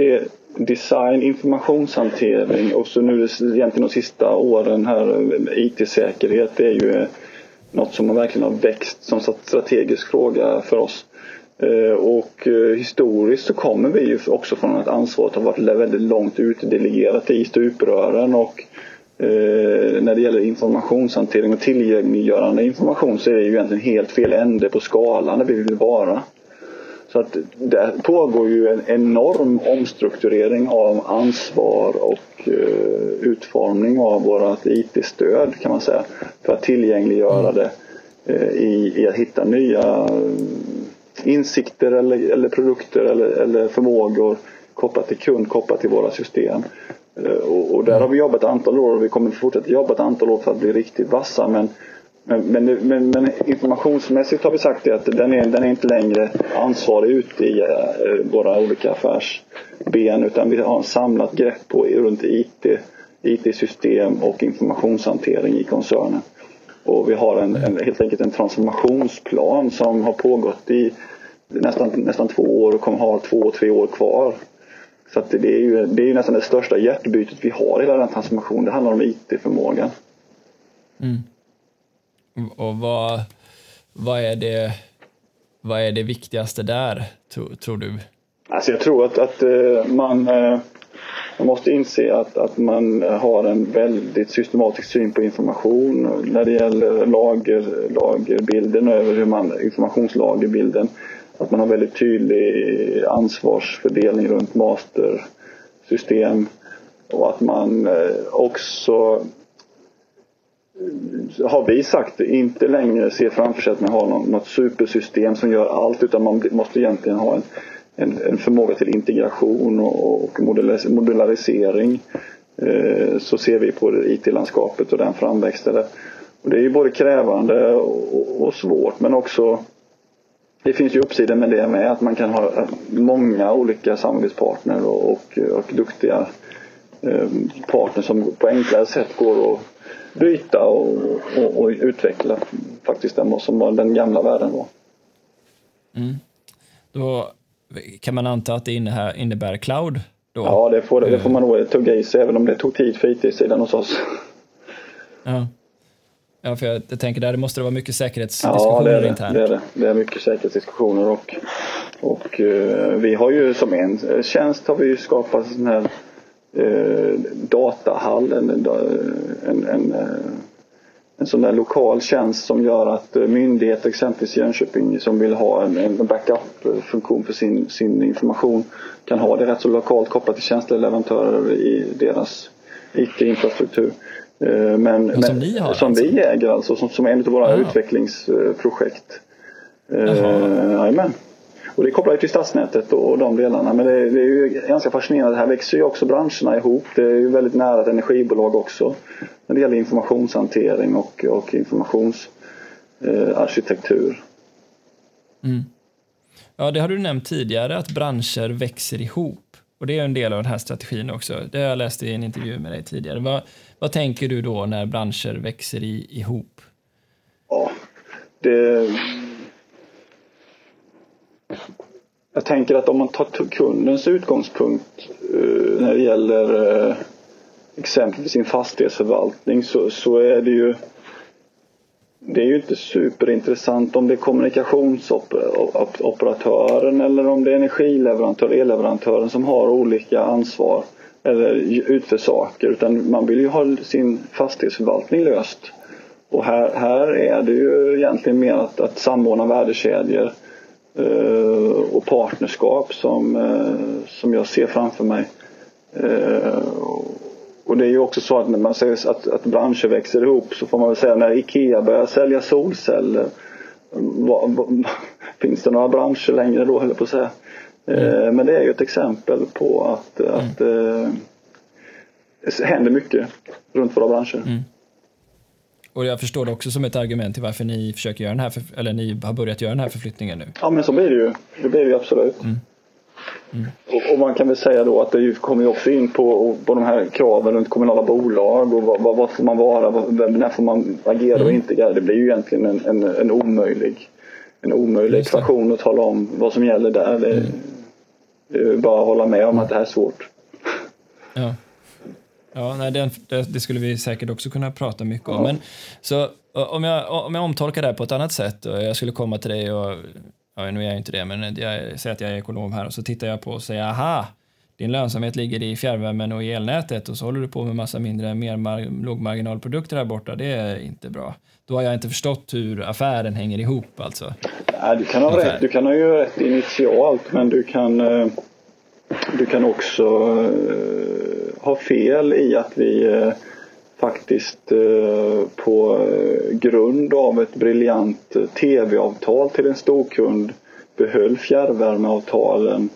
Speaker 3: design, informationshantering och så nu egentligen de sista åren här IT-säkerhet det är ju något som verkligen har växt som strategisk fråga för oss. Eh, och eh, historiskt så kommer vi ju också från att ansvaret har varit väldigt långt utdelegerat i stuprören och eh, när det gäller informationshantering och tillgängliggörande information så är det ju egentligen helt fel ände på skalan där vi vill vara. Så att det pågår ju en enorm omstrukturering av ansvar och uh, utformning av vårt IT-stöd kan man säga. För att tillgängliggöra det uh, i, i, att hitta nya insikter eller, eller produkter eller, eller förmågor kopplat till kund, kopplat till våra system. Och, och, där har vi jobbat ett antal år och vi kommer fortsätta jobba ett antal år för att bli riktigt vassa. Men men, men, men, men, informationsmässigt har vi sagt det att den är, den är inte längre ansvarig ute i eh, våra olika affärsben utan vi har ett samlat grepp på, runt IT, IT-system och informationshantering i koncernen. Och vi har en, en, helt enkelt en transformationsplan som har pågått i nästan, nästan två år och kommer ha två, tre år kvar. Så att det, är ju, det är ju nästan det största hjärtbytet vi har i hela den transformationen. Det handlar om IT-förmågan. Mm.
Speaker 2: Och vad, vad, är det, vad är det viktigaste där, tror, tror du?
Speaker 3: Alltså jag tror att, att eh, man, eh, man måste inse att, att man har en väldigt systematisk syn på information när det gäller lager, lagerbilden över hur man, informationslagerbilden. Att man har väldigt tydlig ansvarsfördelning runt mastersystem och att man eh, också har vi sagt inte längre ser framför sig att man har något supersystem som gör allt utan man måste egentligen ha en, en, en förmåga till integration och, modularisering. Eh, så ser vi på IT-landskapet och den framväxten. Och det är ju både krävande och, och svårt men också det finns ju uppsidor med det med att man kan ha många olika samarbetspartner och, och, och duktiga eh, partner som på enklare sätt går att byta och, och, och utveckla faktiskt den som var den gamla världen var.
Speaker 2: Mm. Då kan man anta att det innebär cloud? Då?
Speaker 3: Ja, det får, det får man nog tugga i sig även om det tog tid för IT-sidan hos oss.
Speaker 2: Ja. Ja, för jag, jag tänker där det måste det vara mycket säkerhetsdiskussioner ja, det internt.
Speaker 3: det är det. Det är mycket säkerhetsdiskussioner och, och uh, vi har ju som en tjänst har vi skapat sån här eh, datahall, en, en, en, en sån där lokal tjänst som gör att eh, myndigheter, exempelvis Jönköping, som vill ha en, en backup-funktion för sin, sin information kan ha det rätt så lokalt kopplat till tjänsteleverantörer i deras IT-infrastruktur.
Speaker 2: Eh, men, men, som, ni har,
Speaker 3: som
Speaker 2: alltså.
Speaker 3: vi äger alltså, som, som en av våra Aha. utvecklingsprojekt. Jajamän. Och det kopplar ju till stadsnätet och de delarna. Men det är, det är ju ganska fascinerande. Här växer ju också branscherna ihop. Det är ju väldigt nära ett energibolag också. När det gäller informationshantering och, och informationsarkitektur.
Speaker 2: Eh, mm. Ja, det har du nämnt tidigare att branscher växer ihop. Och det är en del av den här strategin också. Det har jag läst i en intervju med dig tidigare. Vad, vad tänker du då när branscher växer i, ihop?
Speaker 3: Ja, det jag tänker att om man tar kundens utgångspunkt eh, när det gäller eh, exempelvis sin fastighetsförvaltning så, så är det ju det är ju inte superintressant om det är kommunikationsoperatören eller om det är energileverantören, elleverantören som har olika ansvar eller utför saker utan man vill ju ha sin fastighetsförvaltning löst. Och här, här är det ju egentligen mer att, att samordna värdekedjor och partnerskap som, eh, som jag ser framför mig. Eh, och det är ju också så att när man säger att, att branscher växer ihop så får man väl säga när IKEA börjar sälja solceller vad, vad, finns det några branscher längre då höll jag på att säga. Mm. Men det är ju ett exempel på att, att mm. det händer mycket runt våra branscher. Mm.
Speaker 2: Och jag förstår det också som ett argument till varför ni försöker göra den här, eller ni har börjat göra den här förflyttningen nu.
Speaker 3: Ja men så blir det ju. Det blir det ju absolut. Mm. Mm. Och, och, man kan väl säga då att det kommer ju också in på, på de här kraven runt kommunala bolag och vad, vad, vad får man vara, vad, när får man agera mm. och inte agera. Det blir ju egentligen en, en, en omöjlig, en omöjlig ekvation att tala om vad som gäller där. Det, mm. det är bara att hålla med om att det här är svårt.
Speaker 2: Ja. Ja, nej, det, det, skulle vi säkert också kunna prata mycket om. Ja. Men, så, om, jag, om jag omtolkar det här på ett annat sätt och jag skulle komma till dig och ja, nu är jag inte det, men jag säger att jag är ekonom här och så tittar jag på och säger aha, din lönsamhet ligger i fjärrvärmen och i elnätet och så håller du på med massa mindre, mer lågmarginalprodukter här borta. Det är inte bra. Då har jag inte förstått hur affären hänger ihop alltså.
Speaker 3: Nej, du kan ha rätt. Du kan ha ju rätt initialt, men du kan, du kan också har fel i att vi eh, faktiskt eh, på eh, grund av ett briljant tv-avtal till en storkund behöll fjärrvärmeavtalen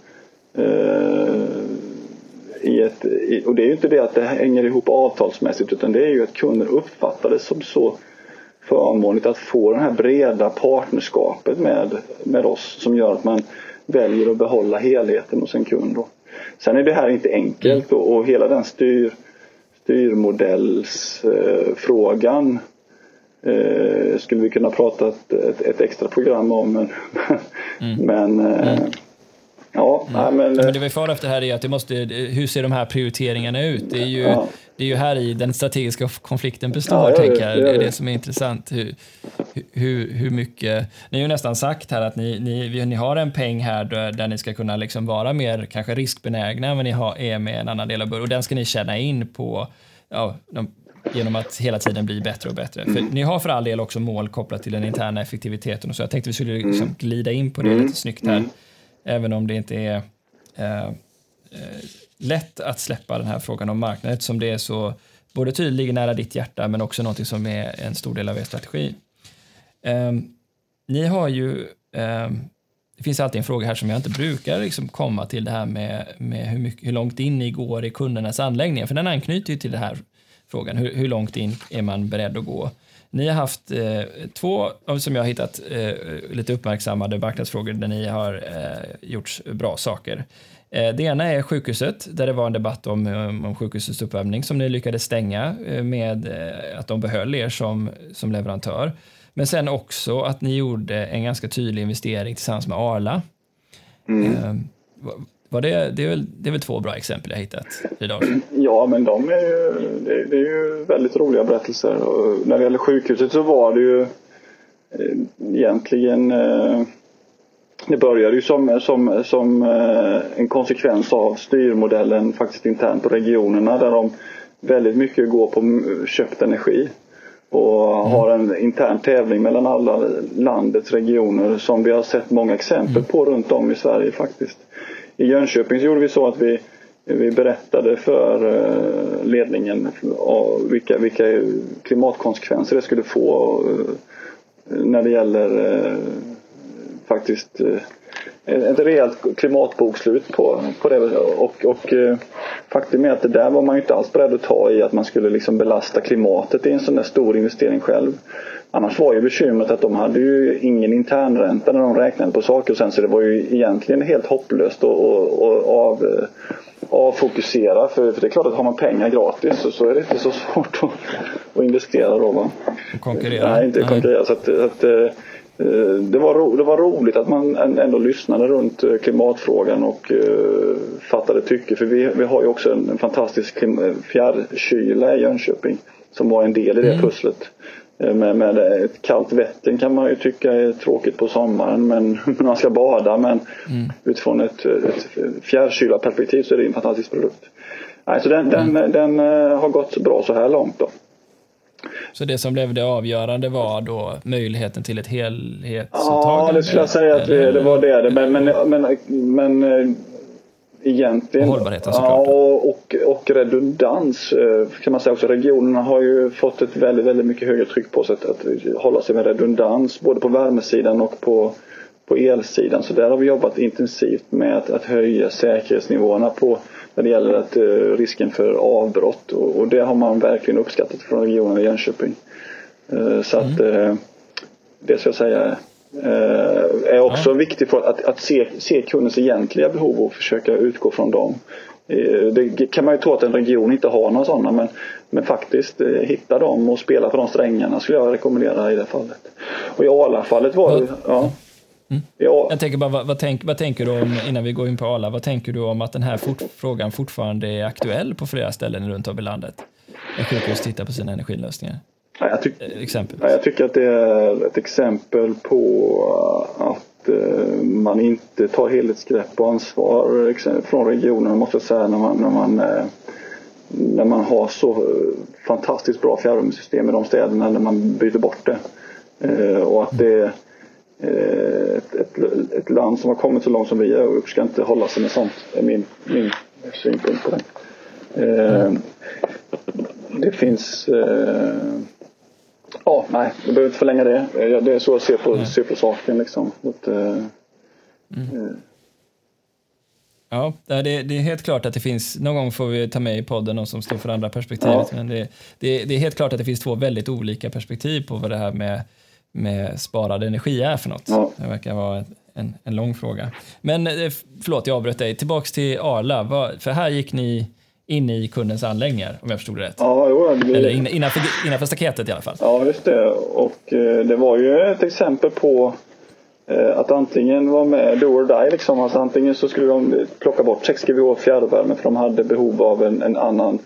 Speaker 3: i ett, och det är ju inte det att det hänger ihop avtalsmässigt utan det är ju att kunden uppfattar det som så förmånligt att få det här breda partnerskapet med, med oss som gör att man väljer att behålla helheten hos en kund. Då. Sen är det här inte enkelt och, och hela den styr styrmodellsfrågan eh, skulle vi kunna prata ett, ett, ett extra program om. Men, mm. men eh, mm.
Speaker 2: Ja, mm. men, men det vi far efter här är att det måste, hur ser de här prioriteringarna ut? Det är ju, ja. Det är ju här i den strategiska konflikten består, ja, tänker jag. Det är det som är intressant. Hur, hur, hur mycket, ni har ju nästan sagt här att ni, ni, ni har en peng här där, där ni ska kunna liksom vara mer kanske riskbenägna än vad ni har, är med en annan del av börsen och den ska ni tjäna in på ja, de, genom att hela tiden bli bättre och bättre. För ni har för all del också mål kopplat till den interna effektiviteten och så. Jag tänkte vi skulle liksom glida in på det mm. lite snyggt här. Även om det inte är eh, eh, lätt att släppa den här frågan om marknaden eftersom det är så både tydligt nära ditt hjärta men också något som är en stor del av er strategi. Eh, ni har ju eh, det finns alltid en fråga här som jag inte brukar liksom komma till det här med, med hur, mycket, hur långt in ni går i kundernas anläggningar, för den anknyter ju till den här frågan. Hur, hur långt in är man beredd att gå? Ni har haft eh, två, som jag har hittat, eh, lite uppmärksammade marknadsfrågor där ni har eh, gjort bra saker. Eh, det ena är sjukhuset, där det var en debatt om, om sjukhusets uppvärmning som ni lyckades stänga eh, med eh, att de behöll er som, som leverantör. Men sen också att ni gjorde en ganska tydlig investering tillsammans med Arla. Mm. Var det, det, är väl, det är väl två bra exempel jag hittat idag?
Speaker 3: Ja, men de är ju, det, är ju väldigt roliga berättelser. Och när det gäller sjukhuset så var det ju eh, egentligen eh, det började ju som, som, som eh, en konsekvens av styrmodellen faktiskt internt på regionerna där de väldigt mycket går på köpt energi och mm. har en intern tävling mellan alla landets regioner som vi har sett många exempel mm. på runt om i Sverige faktiskt. I Jönköping så gjorde vi så att vi, vi berättade för eh, ledningen vilka, vilka klimatkonsekvenser det skulle få eh, när det gäller faktiskt ett rejält klimatbokslut på, på det. Och, och faktum är att det där var man ju inte alls beredd att ta i att man skulle liksom belasta klimatet i en sån där stor investering själv. Annars var ju bekymret att de hade ju ingen internränta när de räknade på saker och sen så det var ju egentligen helt hopplöst att av, avfokusera för, för det är klart att har man pengar gratis så, så är det inte så svårt att, att investera då. Va?
Speaker 2: Konkurrera?
Speaker 3: Nej, inte konkurrera. Så att, att, eh, det, var ro, det var roligt att man ändå lyssnade runt eh, klimatfrågan och uh, fattade tycke. För vi, vi har ju också en, en fantastisk fjärrkyla i Jönköping som var en del i det mm. pusslet. Eh, med, med ett kallt Vättern kan man ju tycka är tråkigt på sommaren men när man ska bada men mm. utifrån ett, ett fjärrkylarperspektiv så är det en fantastisk produkt. Nej, så den, mm. den, den, eh, har gått bra så här långt då.
Speaker 2: Så det som blev det avgörande var då möjligheten till ett helhetsåtagande?
Speaker 3: Ja, det skulle jag säga att det, det var det. Men, men, men, men eh, egentligen.
Speaker 2: Och hållbarheten såklart.
Speaker 3: Ja, och, och redundans eh, kan man säga också. Regionerna har ju fått ett väldigt, väldigt mycket högre tryck på sig att, att hålla sig med redundans både på värmesidan och på, på elsidan. Så där har vi jobbat intensivt med att, att höja säkerhetsnivåerna på när det gäller att, uh, risken för avbrott och, och, det har man verkligen uppskattat från regionen i Jönköping. Uh, så mm. att uh, det ska jag säga är också ja. viktigt för att, att se, se kundens egentliga behov och försöka utgå från dem. Det kan man ju tro att en region inte har några sådana men, men faktiskt hitta dem och spela på de strängarna skulle jag rekommendera i det fallet. Och i Arla-fallet var det... Ja.
Speaker 2: Mm. Ja. Jag tänker bara, vad, vad, tänk, vad, tänker du om, innan vi går in på Arla, vad tänker du om att den här fort, frågan fortfarande är aktuell på flera ställen runt om i landet? När sjukhus tittar på sina energilösningar.
Speaker 3: Ja, jag, tyck, eh, exempel. Ja, jag tycker att det är ett exempel på att eh, man inte tar helhetsgrepp och ansvar från regionen måste jag säga när man, när man, eh, när man har så fantastiskt bra fjärrvärmesystem i de städerna när man byter bort det. Och att det Eh, ett, ett, ett, land som har kommit så långt som vi är ska inte hålla sig med sånt. är min, min synpunkt på det. Eh, det finns eh, Ja, nej, jag behöver inte förlänga det. Det är så jag ser på, ser på saken liksom. Att, eh, mm.
Speaker 2: Eh. Ja, det är, det är helt klart att det finns, någon gång får vi ta med i podden någon som står för andra perspektivet, ja. men det, det, det, är helt klart att det finns två väldigt olika perspektiv på vad det här med med sparad energi är för något. Ja. Det verkar vara en, en lång fråga. Men eh, förlåt, jag avbröt dig. Tillbaks till Arla, för här gick ni in i kundens anläggningar om jag förstod det rätt.
Speaker 3: Ja, jo,
Speaker 2: det... Eller innanför, innanför staketet i alla fall.
Speaker 3: Ja, just det. Och eh, det var ju ett exempel på eh, att antingen vara med do or die liksom. Alltså antingen så skulle de plocka bort 6 GWh fjärrvärme för de hade behov av en, en annan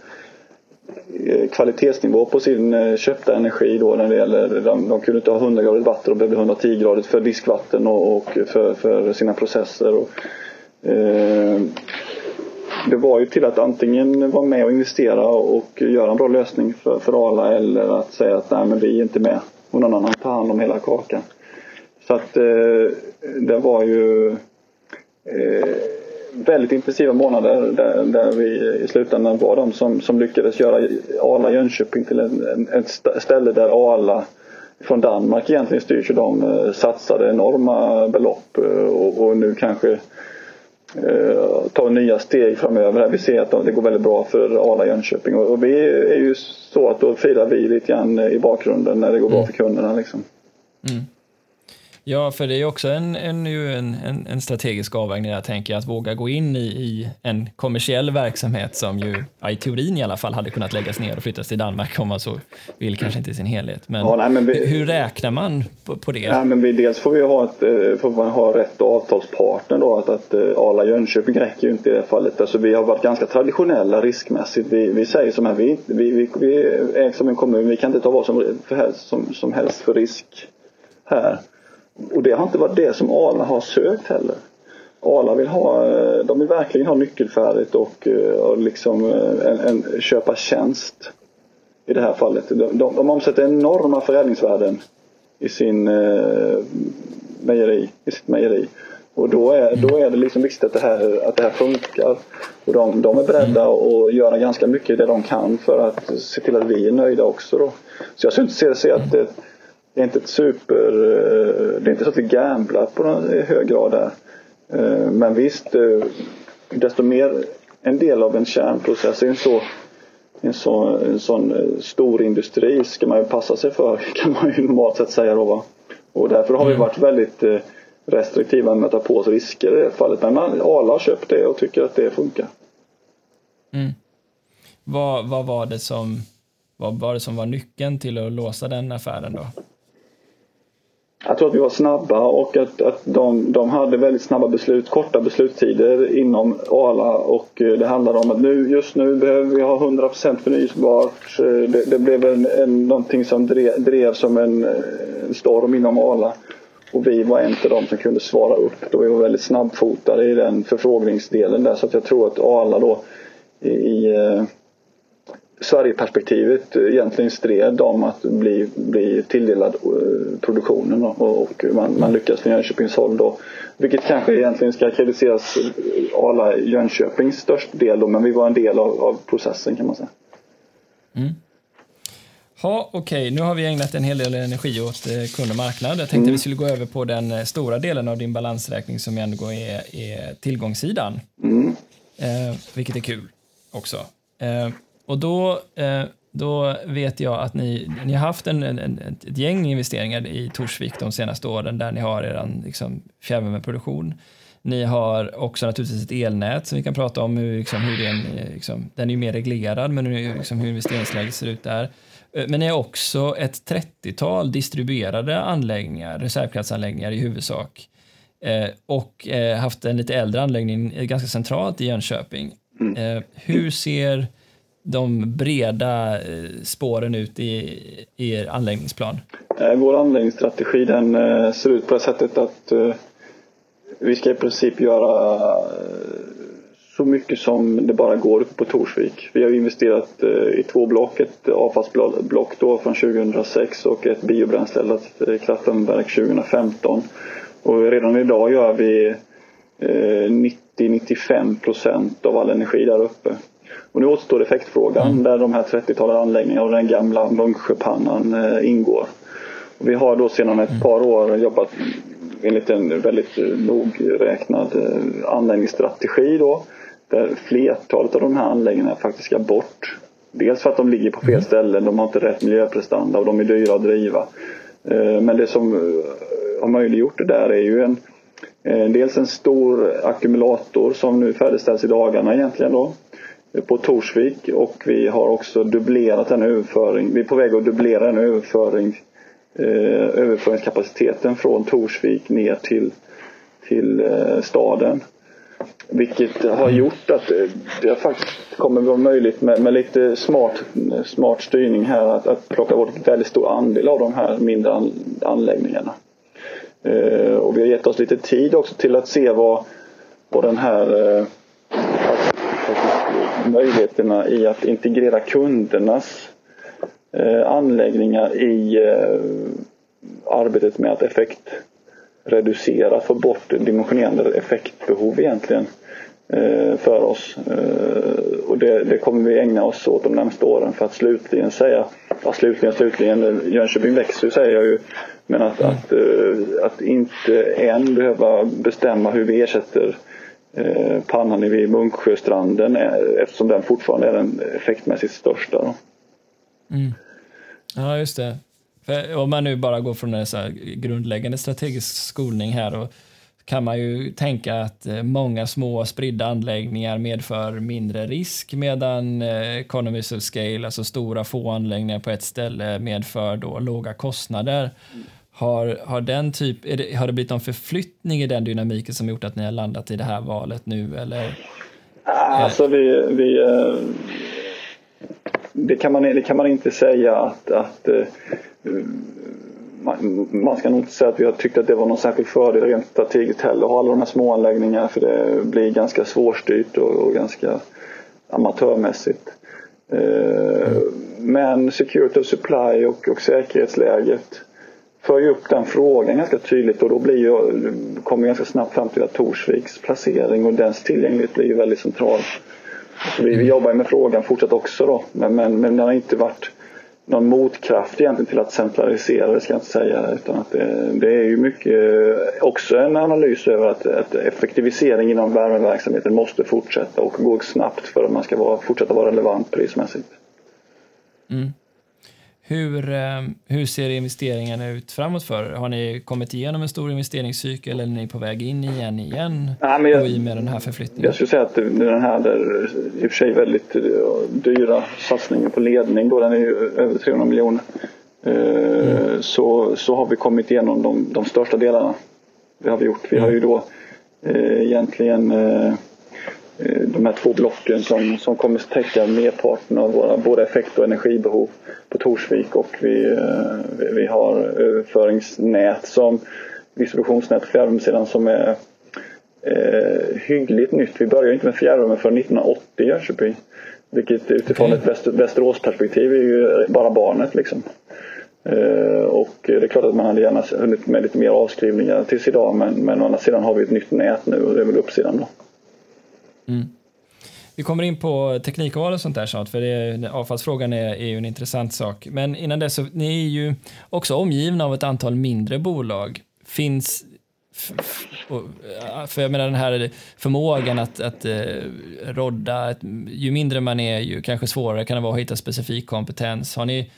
Speaker 3: Eh, kvalitetsnivå på sin eh, köpta energi då när det gäller, de, de kunde inte ha 100 gradigt vatten de behövde 110 gradigt för diskvatten och, och för, för, sina processer. Och, eh, det var ju till att antingen vara med och investera och göra en bra lösning för, för Arla eller att säga att nej men vi är inte med och någon annan tar hand om hela kakan. Så att eh, det var ju eh, väldigt intensiva månader där, där vi i slutändan var de som, som lyckades göra Arla Jönköping till en, en, ett ställe där Arla från Danmark egentligen styrs. De eh, satsade enorma belopp eh, och, och nu kanske eh, tar nya steg framöver. Vi ser att det går väldigt bra för Arla Jönköping och, och vi är ju så att då firar vi lite grann i bakgrunden när det går bra mm. för kunderna. Liksom. Mm.
Speaker 2: Ja, för det är också en, en, en, en strategisk avvägning jag tänker att våga gå in i, i, en kommersiell verksamhet som ju i teorin i alla fall hade kunnat läggas ner och flyttas till Danmark om man så vill, kanske inte i sin helhet. Men, ja, nej, men vi, hur räknar man på, på det?
Speaker 3: Nej, men vi, dels får vi ha, ett, eh, får man ha rätt avtalspartner då, att, att eh, Arla Jönköping räcker ju inte i det fallet. Alltså, vi har varit ganska traditionella riskmässigt. Vi, vi säger som här, vi, vi, vi, vi är som en kommun, vi kan inte ta vad som, som, som helst för risk här. Och det har inte varit det som Arla har sökt heller. Arla vill ha, eh, de vill verkligen ha nyckelfärdigt och, eh, och liksom eh, en, en köpa tjänst i det här fallet. De, de, de omsätter enorma förädlingsvärden i sin eh, mejeri, i sitt mejeri. Och då är, då är det liksom viktigt att det här, att det här funkar. Och de, de är beredda mm. att göra ganska mycket det de kan för att se till att vi är nöjda också. Då. Så jag skulle inte se, se att det, det är inte ett super... Eh, det är inte så att vi gamblar på någon hög grad där. Eh, men visst, eh, desto mer en del av en kärnprocess är en så en sån, en sån stor industri ska man ju passa sig för kan man ju normalt sett säga då va. Och därför har vi mm. varit väldigt restriktiva med att ta på oss risker i det fallet. Men man, alla har köpt det och tycker att det funkar.
Speaker 2: Mm. Vad, vad, var det som, vad var det som var nyckeln till att låsa den affären då?
Speaker 3: Jag tror att vi var snabba och att, att de, de hade väldigt snabba beslut, korta beslutstider inom Arla och eh, det handlade om att nu, just nu behöver vi ha 100% förnyelsebart. Eh, det, det blev en, en, någonting som drev, drev som en, en storm inom Arla. Och vi var en av dem som kunde svara upp. Då vi var väldigt snabbfotade i den förfrågningsdelen där. Så att jag tror att Arla då i, i Sverigeperspektivet egentligen stred om att bli, bli tilldelad eh, produktionen och man, man lyckas från Jönköpings håll då. Vilket kanske egentligen ska krediteras Arla Jönköpings störst del då, men vi var en del av, av processen kan man säga.
Speaker 2: Mm. Ja, okej, okay. nu har vi ägnat en hel del energi åt eh, kund och marknad. Jag tänkte mm. vi skulle gå över på den eh, stora delen av din balansräkning som ändå är, är tillgångssidan. Mm. Eh, vilket är kul också. Eh, och då, eh, då vet jag att ni, ni har haft en, en, ett gäng investeringar i Torsvik de senaste åren där ni har er liksom, fjärrvärmeproduktion. Ni har också naturligtvis ett elnät som vi kan prata om, hur, liksom, hur den, liksom, den är ju mer reglerad, men hur, liksom, hur investeringsläget ser ut där. Eh, men ni har också ett 30-tal distribuerade anläggningar, reservkraftsanläggningar i huvudsak. Eh, och eh, haft en lite äldre anläggning ganska centralt i Jönköping. Mm. Eh, hur ser de breda eh, spåren ut i, i er anläggningsplan?
Speaker 3: Eh, vår anläggningsstrategi den eh, ser ut på det sättet att vi ska i princip göra så mycket som det bara går uppe på Torsvik. Vi har investerat i två block, ett avfallsblock då från 2006 och ett biobränsleeldat kraftvärmeverk 2015. Och redan idag gör vi 90-95 procent av all energi där uppe. Och nu återstår effektfrågan mm. där de här 30-talet anläggningar och den gamla Munksjöpannan eh, ingår. Och vi har då sedan ett mm. par år jobbat enligt en väldigt nogräknad eh, anläggningsstrategi då. Där flertalet av de här anläggningarna faktiskt ska bort. Dels för att de ligger på fel mm. ställen, de har inte rätt miljöprestanda och de är dyra att driva. Eh, men det som har möjliggjort det där är ju en Dels en stor ackumulator som nu färdigställs i dagarna egentligen då på Torsvik och vi har också dubblerat den överföring. Vi är på väg att dubblera den överföring eh, överföringskapaciteten från Torsvik ner till, till eh, staden. Vilket har gjort att eh, det faktiskt kommer vara möjligt med, med lite smart, smart styrning här att, att plocka bort en väldigt stor andel av de här mindre an, anläggningarna. Eh, och vi har gett oss lite tid också till att se vad, vad den här eh, möjligheterna i att integrera kundernas eh, anläggningar i eh, arbetet med att effektreducera, få bort dimensionerande effektbehov egentligen eh, för oss. Eh, och det, det, kommer vi ägna oss åt de närmaste åren för att slutligen säga, ja slutligen, slutligen, Jönköping växer säger jag ju, men att, att, eh, att inte än behöva bestämma hur vi ersätter eh, pannan vid Munksjöstranden eftersom den fortfarande är den effektmässigt största. Då.
Speaker 2: Mm. Ja, just det. För om man nu bara går från en så grundläggande strategisk skolning här och kan man ju tänka att eh, många små spridda anläggningar medför mindre risk medan eh, economies of scale, alltså stora få anläggningar på ett ställe medför då låga kostnader. Mm. Har, har, den typ, det, har det blivit någon förflyttning i den dynamiken som gjort att ni har landat i det här valet nu? Eller?
Speaker 3: Alltså vi, vi eh, det, kan man, det kan man inte säga att, att eh, man, man ska nog inte säga att vi har tyckt att det var någon särskild fördel rent strategiskt heller att ha alla de här små anläggningarna för det blir ganska svårstyrt och, och ganska amatörmässigt. Eh, mm. Men security of supply och, och säkerhetsläget för ju upp den frågan ganska tydligt och då blir ju, kommer vi ganska snabbt fram till att Torsviks placering och dens tillgänglighet blir ju väldigt central. Så vi, vi jobbar med frågan fortsatt också då men, men, men den har inte varit någon motkraft egentligen till att centralisera det ska jag inte säga utan att det, det är ju mycket också en analys över att, att effektivisering inom värmeverksamheten måste fortsätta och gå snabbt för att man ska vara, fortsätta vara relevant prismässigt. Mm.
Speaker 2: Hur, eh, hur ser investeringarna ut framåt för Har ni kommit igenom en stor investeringscykel eller är ni på väg in i en igen
Speaker 3: Nej, men jag,
Speaker 2: i med den här förflyttningen?
Speaker 3: Jag skulle säga att den här där, i och för sig väldigt dyra satsningen på ledning då, den är ju över 300 miljoner. mm. så, så har vi kommit igenom de, de största delarna. Det har vi gjort. Vi har ju då eh, egentligen eh, de här två blocken som, som kommer att täcka merparten av våra både effekt och energibehov på Torsvik och vi, vi har överföringsnät som distributionsnät på fjärrvärmesidan som är eh, hyggligt nytt. Vi började inte med fjärrvärme förrän 1980 i Jönköping. Vilket utifrån okay. ett Västeråsperspektiv är ju bara barnet liksom. Eh, och det är klart att man hade gärna hunnit med lite mer avskrivningar tills idag men, men å andra sidan har vi ett nytt nät nu och det är väl uppsidan då.
Speaker 2: Mm. Vi kommer in på teknikval och sånt där snart, för det, avfallsfrågan är, är ju en intressant sak. Men innan dess, så, ni är ju också omgivna av ett antal mindre bolag. Finns för jag menar den här förmågan att, att eh, rodda, ju mindre man är ju kanske svårare kan det vara att hitta specifik kompetens. Har ni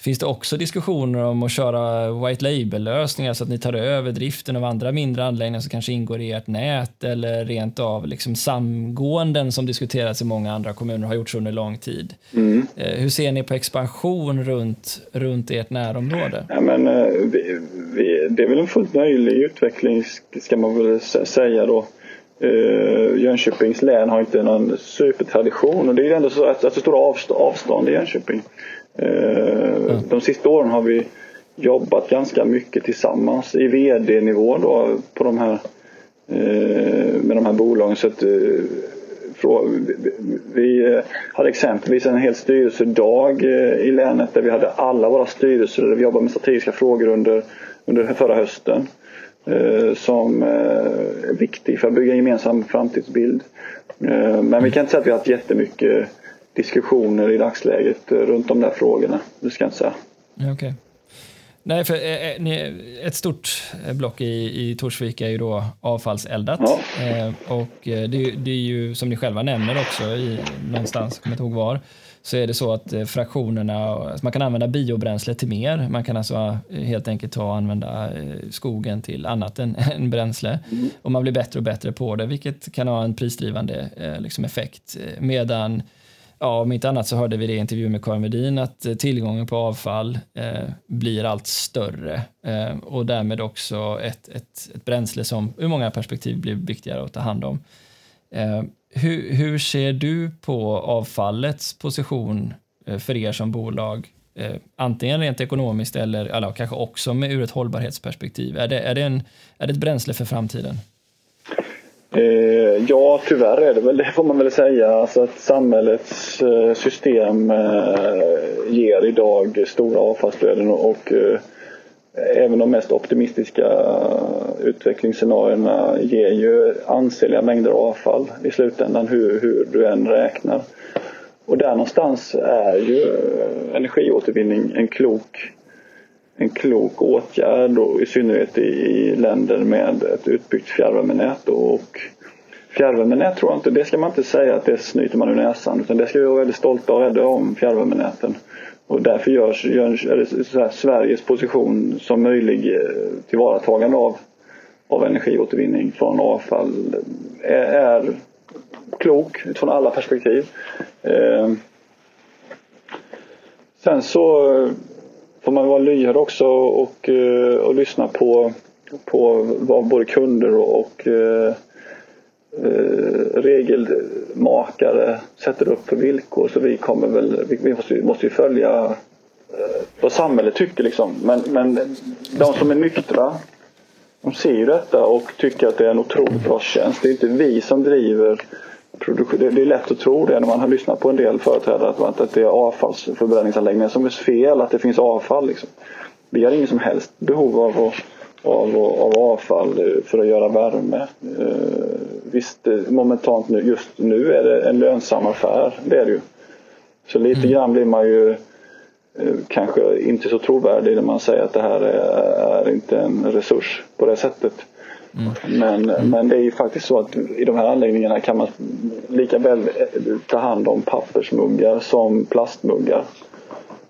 Speaker 2: Finns det också diskussioner om att köra white label-lösningar så att ni tar över driften av andra mindre anläggningar som kanske ingår i ert nät eller rent av liksom samgåenden som diskuterats i många andra kommuner och har gjorts under lång tid. Mm. Eh, hur ser ni på expansion runt, runt ert närområde?
Speaker 3: Ja, men, eh, vi, vi, det är väl en fullt möjlig utveckling ska man väl säga då. Uh, Jönköpings län har inte någon supertradition och det är ändå så att, att det stora avstånd i Jönköping. Mm. De sista åren har vi jobbat ganska mycket tillsammans i VD-nivå då på de här, eh, med de här bolagen. Så att, eh, vi hade exempelvis en hel styrelsedag i länet där vi hade alla våra styrelser där vi jobbade med strategiska frågor under, under förra hösten. Som är viktig för att bygga en gemensam framtidsbild. Men vi kan inte säga att vi har haft jättemycket diskussioner i dagsläget eh, runt de där frågorna. Det ska jag inte säga.
Speaker 2: Okay. Nej, för eh, ett stort block i, i Torsvik är ju då avfallseldat. Ja. och det, det, är ju som ni själva nämner också i någonstans, jag kommer inte ihåg var, så är det så att fraktionerna, alltså man kan använda biobränsle till mer. Man kan alltså helt enkelt ta och använda skogen till annat än, än bränsle. Mm. Och man blir bättre och bättre på det, vilket kan ha en prisdrivande liksom effekt. Medan ja, om inte annat så hörde vi det i intervjun med Karin Wedin att eh, tillgången på avfall eh, blir allt större eh, och därmed också ett, ett, ett bränsle som ur många perspektiv blir viktigare att ta hand om. Eh, hur, hur ser du på avfallets position eh, för er som bolag? Eh, antingen rent ekonomiskt eller, eller kanske också med, ur ett hållbarhetsperspektiv. Är det, är, det en, är det ett bränsle för framtiden?
Speaker 3: Eh, ja, tyvärr är det väl det får man väl säga. Alltså att samhällets eh, system eh, ger idag stora avfallsflöden och eh, även de mest optimistiska utvecklingsscenarierna ger ju ansenliga mängder avfall i slutändan hur, hur du än räknar. Och där någonstans är ju eh, energiåtervinning en klok en klok åtgärd och i synnerhet i länder med ett utbyggt fjärrvärmenät. Och fjärrvärmenät tror jag inte, det ska man inte säga att det snyter man ur näsan utan det ska vi vara väldigt stolta och rädda om fjärrvärmenäten. Och därför görs, görs här, Sveriges position som möjlig eh, tillvaratagande av, av energiåtervinning från avfall är, är klok utifrån alla perspektiv. Eh, sen så får man vara lyhörd också och, eh, och lyssna på, på vad både kunder och, och eh, eh, regelmakare sätter upp för villkor. Så vi kommer väl, vi, måste, måste ju följa vad samhället tycker liksom. Men, men de som är nyktra de ser ju detta och tycker att det är en otroligt bra tjänst. Det är inte vi som driver. Det, är lätt att tro det när man har lyssnat på en del företrädare att, det är avfallsförbränningsanläggningar som är fel, att det finns avfall. Liksom. Vi har ingen som helst behov av, av, av avfall för att göra värme. Eh, visst, momentant nu, just nu är det en lönsam affär, det är det ju. Så lite mm. grann blir man ju eh, kanske inte så trovärdig när man säger att det här är, är inte en resurs på det sättet. Mm. Men, mm. men det är ju faktiskt så att i de här anläggningarna kan man lika väl ta hand om pappersmuggar som plastmuggar.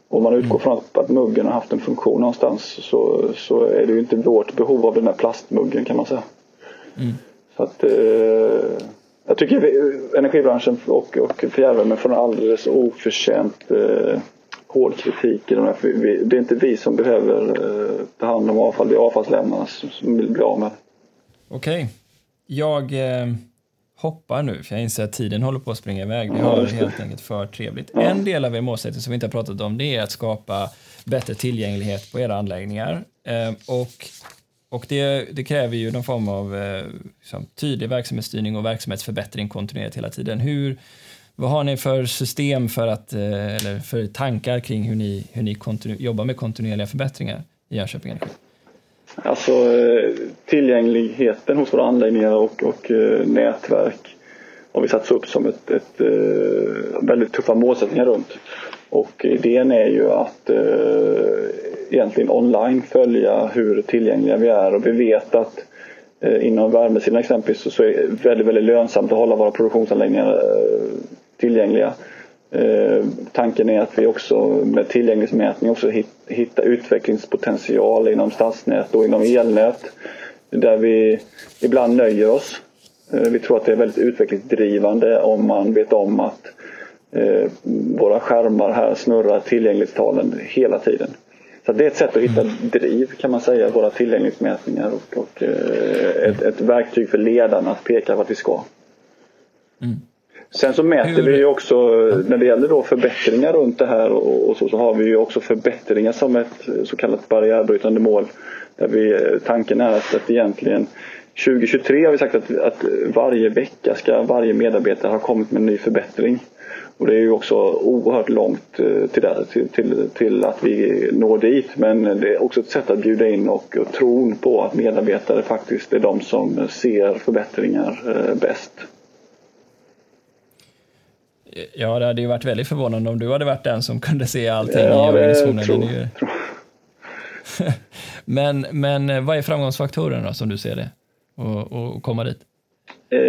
Speaker 3: Om man utgår från att, muggen har haft en funktion någonstans så, så är det ju inte vårt behov av den här plastmuggen kan man säga. Mm. Så att, eh, jag tycker energibranschen och, och fjärrvärmen får en alldeles oförtjänt eh, hård kritik i de här. Det är inte vi som behöver ta hand om avfall, det är avfallslämnarna som vill bli av med
Speaker 2: Okej. Okay. Jag eh, hoppar nu, för jag inser att tiden håller på att springa iväg. Vi har helt enkelt för trevligt. En del av er målsättning som vi inte har pratat om, det är att skapa bättre tillgänglighet på era anläggningar. Eh, och och det, det, kräver ju någon form av eh, liksom, tydlig verksamhetsstyrning och verksamhetsförbättring kontinuerligt hela tiden. Hur, vad har ni för system för att, eh, eller för tankar kring hur ni, hur ni jobbar med kontinuerliga förbättringar i Jönköping Energi?
Speaker 3: Alltså eh, tillgängligheten hos våra anläggningar och, och eh, nätverk har vi satt upp som ett, ett eh, väldigt tuffa målsättningar runt. Och idén är ju att eh, egentligen online följa hur tillgängliga vi är och vi vet att inom värmesidan exempelvis så är det väldigt, väldigt lönsamt att hålla våra produktionsanläggningar tillgängliga. Eh, tanken är att vi också med tillgänglighetsmätning också hittar utvecklingspotential inom stadsnät och inom elnät där vi ibland nöjer oss. Eh, vi tror att det är väldigt utvecklingsdrivande om man vet om att eh, våra skärmar här snurrar tillgänglighetstalen hela tiden. Så det är ett sätt att hitta driv kan man säga, våra tillgänglighetsmätningar och, och ett, ett, verktyg för ledarna att peka vart vi ska. Mm. Sen så mäter Hur? vi ju också när det gäller då förbättringar runt det här och, och så, så har vi ju också förbättringar som ett så kallat barriärbrytande mål. Där vi, tanken är att, att egentligen 2023 har vi sagt att, att varje vecka ska varje medarbetare ha kommit med en ny förbättring. Och det är ju också oerhört långt eh, till, där, till, till, till, att vi når dit. Men det är också ett sätt att bjuda in och, och tron på att medarbetare faktiskt är de som ser förbättringar eh, bäst.
Speaker 2: Ja, det hade ju varit väldigt förvånande om du hade varit den som kunde se allting ja, i organisationen. Tror, tror. Men, men eh, vad är framgångsfaktorerna som du ser det och, och komma dit?
Speaker 3: Eh,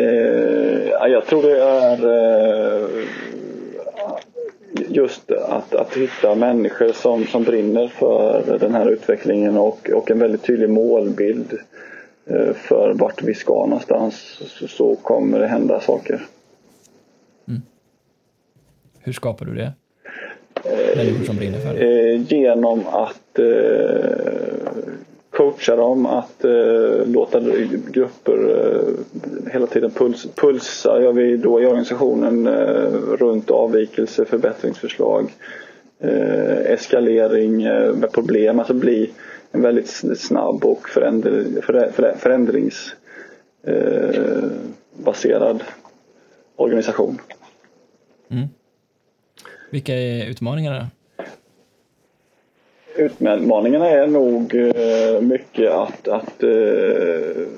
Speaker 3: jag tror det är eh, just att, att hitta människor som, som brinner för den här utvecklingen och, och en väldigt tydlig målbild eh, för vart vi ska någonstans så, kommer det hända saker.
Speaker 2: Hur skapar du det? Människor som brinner för det?
Speaker 3: Eh, genom att eh, coacha dem, att eh, låta grupper eh, hela tiden puls, pulsa gör vi då i organisationen eh, runt avvikelse, förbättringsförslag, eh, eskalering med problem, alltså bli en väldigt snabb och förändringsbaserad organisation. Mm.
Speaker 2: Vilka är utmaningarna?
Speaker 3: Utmaningarna är nog eh, mycket att, att eh,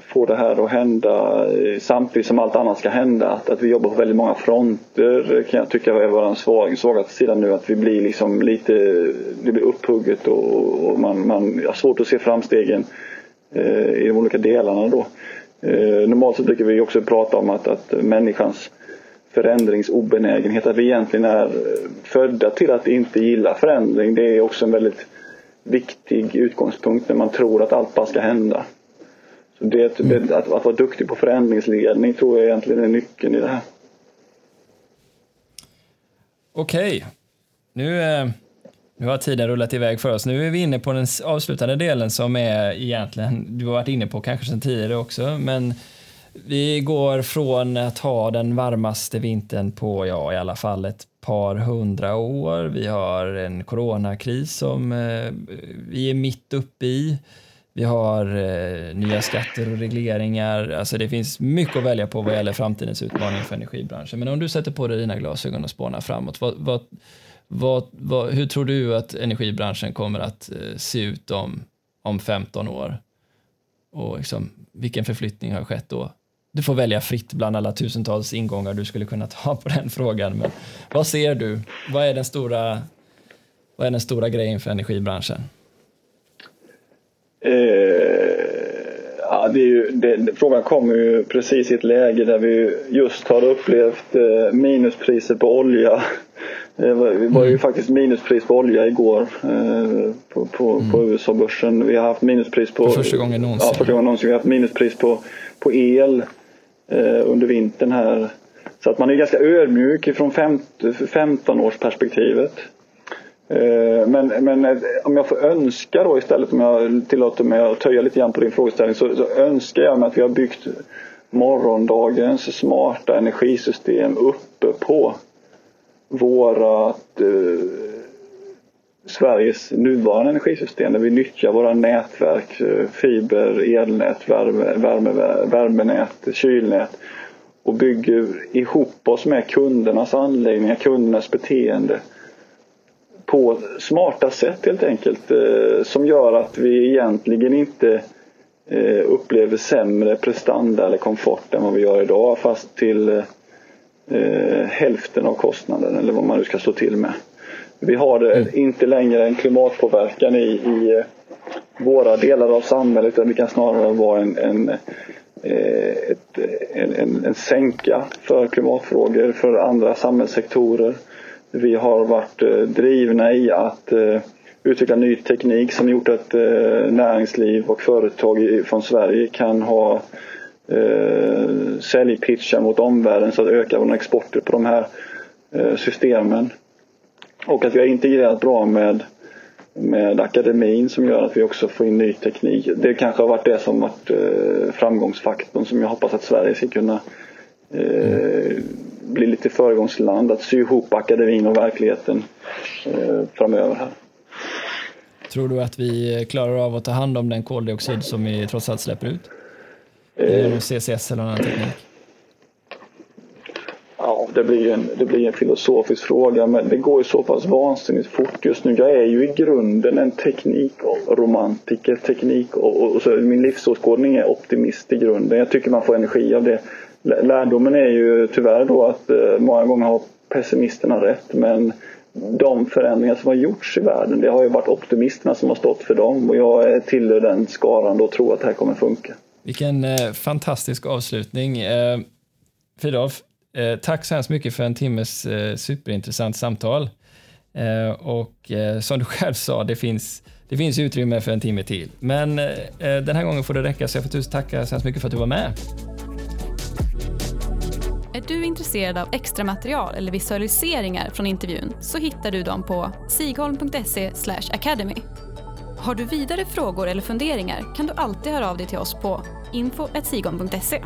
Speaker 3: få det här att hända eh, samtidigt som allt annat ska hända. Att, att vi jobbar på väldigt många fronter kan jag tycka är vår svag, svagaste sida nu. Att vi blir liksom lite, det blir upphugget och, och man, man har svårt att se framstegen i de olika delarna då. Normalt så brukar vi också prata om att, att människans förändringsobenägenhet, att vi egentligen är födda till att inte gilla förändring. Det är också en väldigt viktig utgångspunkt när man tror att allt bara ska hända. Så det, mm. att, att vara duktig på förändringsledning tror jag egentligen är nyckeln i det här.
Speaker 2: Okej, nu, eh, nu har tiden rullat iväg för oss. Nu är vi inne på den avslutande delen som är egentligen, du har varit inne på kanske sedan tidigare också, men vi går från att ha den varmaste vintern på, ja, i alla fall ett par hundra år. Vi har en coronakris som eh, vi är mitt uppe i. Vi har eh, nya skatter och regleringar. Alltså det finns mycket att välja på vad gäller framtidens utmaning för energibranschen. Men om du sätter på dig dina glasögon och spånar framåt, vad, vad, vad, vad, hur tror du att energibranschen kommer att eh, se ut om, om 15 år? Och liksom, vilken förflyttning har skett då? Du får välja fritt bland alla tusentals ingångar du skulle kunna ta på den frågan. Men vad ser du? Vad är den stora, vad är den stora grejen för energibranschen?
Speaker 3: Eh, ja, det är ju, det, frågan kommer ju precis i ett läge där vi just har upplevt eh, minuspriser på olja. Det var, det var ju mm. faktiskt minuspris på olja igår eh, på, på, mm. på USA-börsen. Vi har haft minuspris på...
Speaker 2: För första gången någonsin.
Speaker 3: Ja, första gången någonsin. Vi har haft minuspris på, på el eh, Eh, under vintern här. Så att man är ganska ödmjuk ifrån 15 års perspektivet. Eh, men, men eh, om jag får önska då istället, om jag tillåter mig att töja lite grann på din frågeställning, så, så önskar jag mig att vi har byggt morgondagens smarta energisystem uppe på vårat eh, Sveriges nuvarande energisystem där vi nyttjar våra nätverk, eh, fiber, elnät, värme, värme, värmenät, kylnät och bygger ihop oss med kundernas anläggningar, kundernas beteende på smarta sätt helt enkelt eh, som gör att vi egentligen inte eh, upplever sämre prestanda eller komfort än vad vi gör idag fast till hälften av kostnaden eller vad man nu ska slå till med. Vi har mm. inte längre en klimatpåverkan i, i våra delar av samhället utan vi kan snarare vara en, en, eh, ett, en, en, en sänka för klimatfrågor för andra samhällssektorer. Vi har varit eh, drivna i att eh, utveckla ny teknik som gjort att näringsliv och företag från Sverige kan ha säljpitchar mot omvärlden så att öka våra exporter på de här systemen. Och att vi har integrerat bra med, med akademin som gör att vi också får in ny teknik. Det kanske har varit det som varit eh, framgångsfaktorn som jag hoppas att Sverige ska kunna eh, bli lite föregångsland. Att sy ihop akademin och verkligheten eh, framöver här.
Speaker 2: Tror du att vi klarar av att ta hand om den koldioxid som vi trots allt släpper ut? Genom eh. CCS eller annan teknik?
Speaker 3: Ja, det blir, en, det blir en filosofisk fråga men det går ju så pass vansinnigt fort just nu. Jag är ju i grunden en teknikromantiker. Teknik och, och, och så min livsåskådning är optimist i grunden. Jag tycker man får energi av det. Lärdomen är ju tyvärr då att eh, många gånger har pessimisterna rätt men de förändringar som har gjorts i världen det har ju varit optimisterna som har stått för dem och jag tillhör den skaran och tror att det här kommer funka.
Speaker 2: Vilken eh, fantastisk avslutning. Eh, Fridolf, Eh, tack så hemskt mycket för en timmes eh, superintressant samtal. Eh, och eh, som du själv sa, det finns, det finns utrymme för en timme till. Men eh, eh den här gången får det räcka, så jag får tusen tacka så hemskt mycket för att du var med.
Speaker 1: Är du intresserad av extra material eller visualiseringar från intervjun så hittar du dem på sigholm.se academy. Har du vidare frågor eller funderingar kan du alltid höra av dig till oss på info.sigholm.se.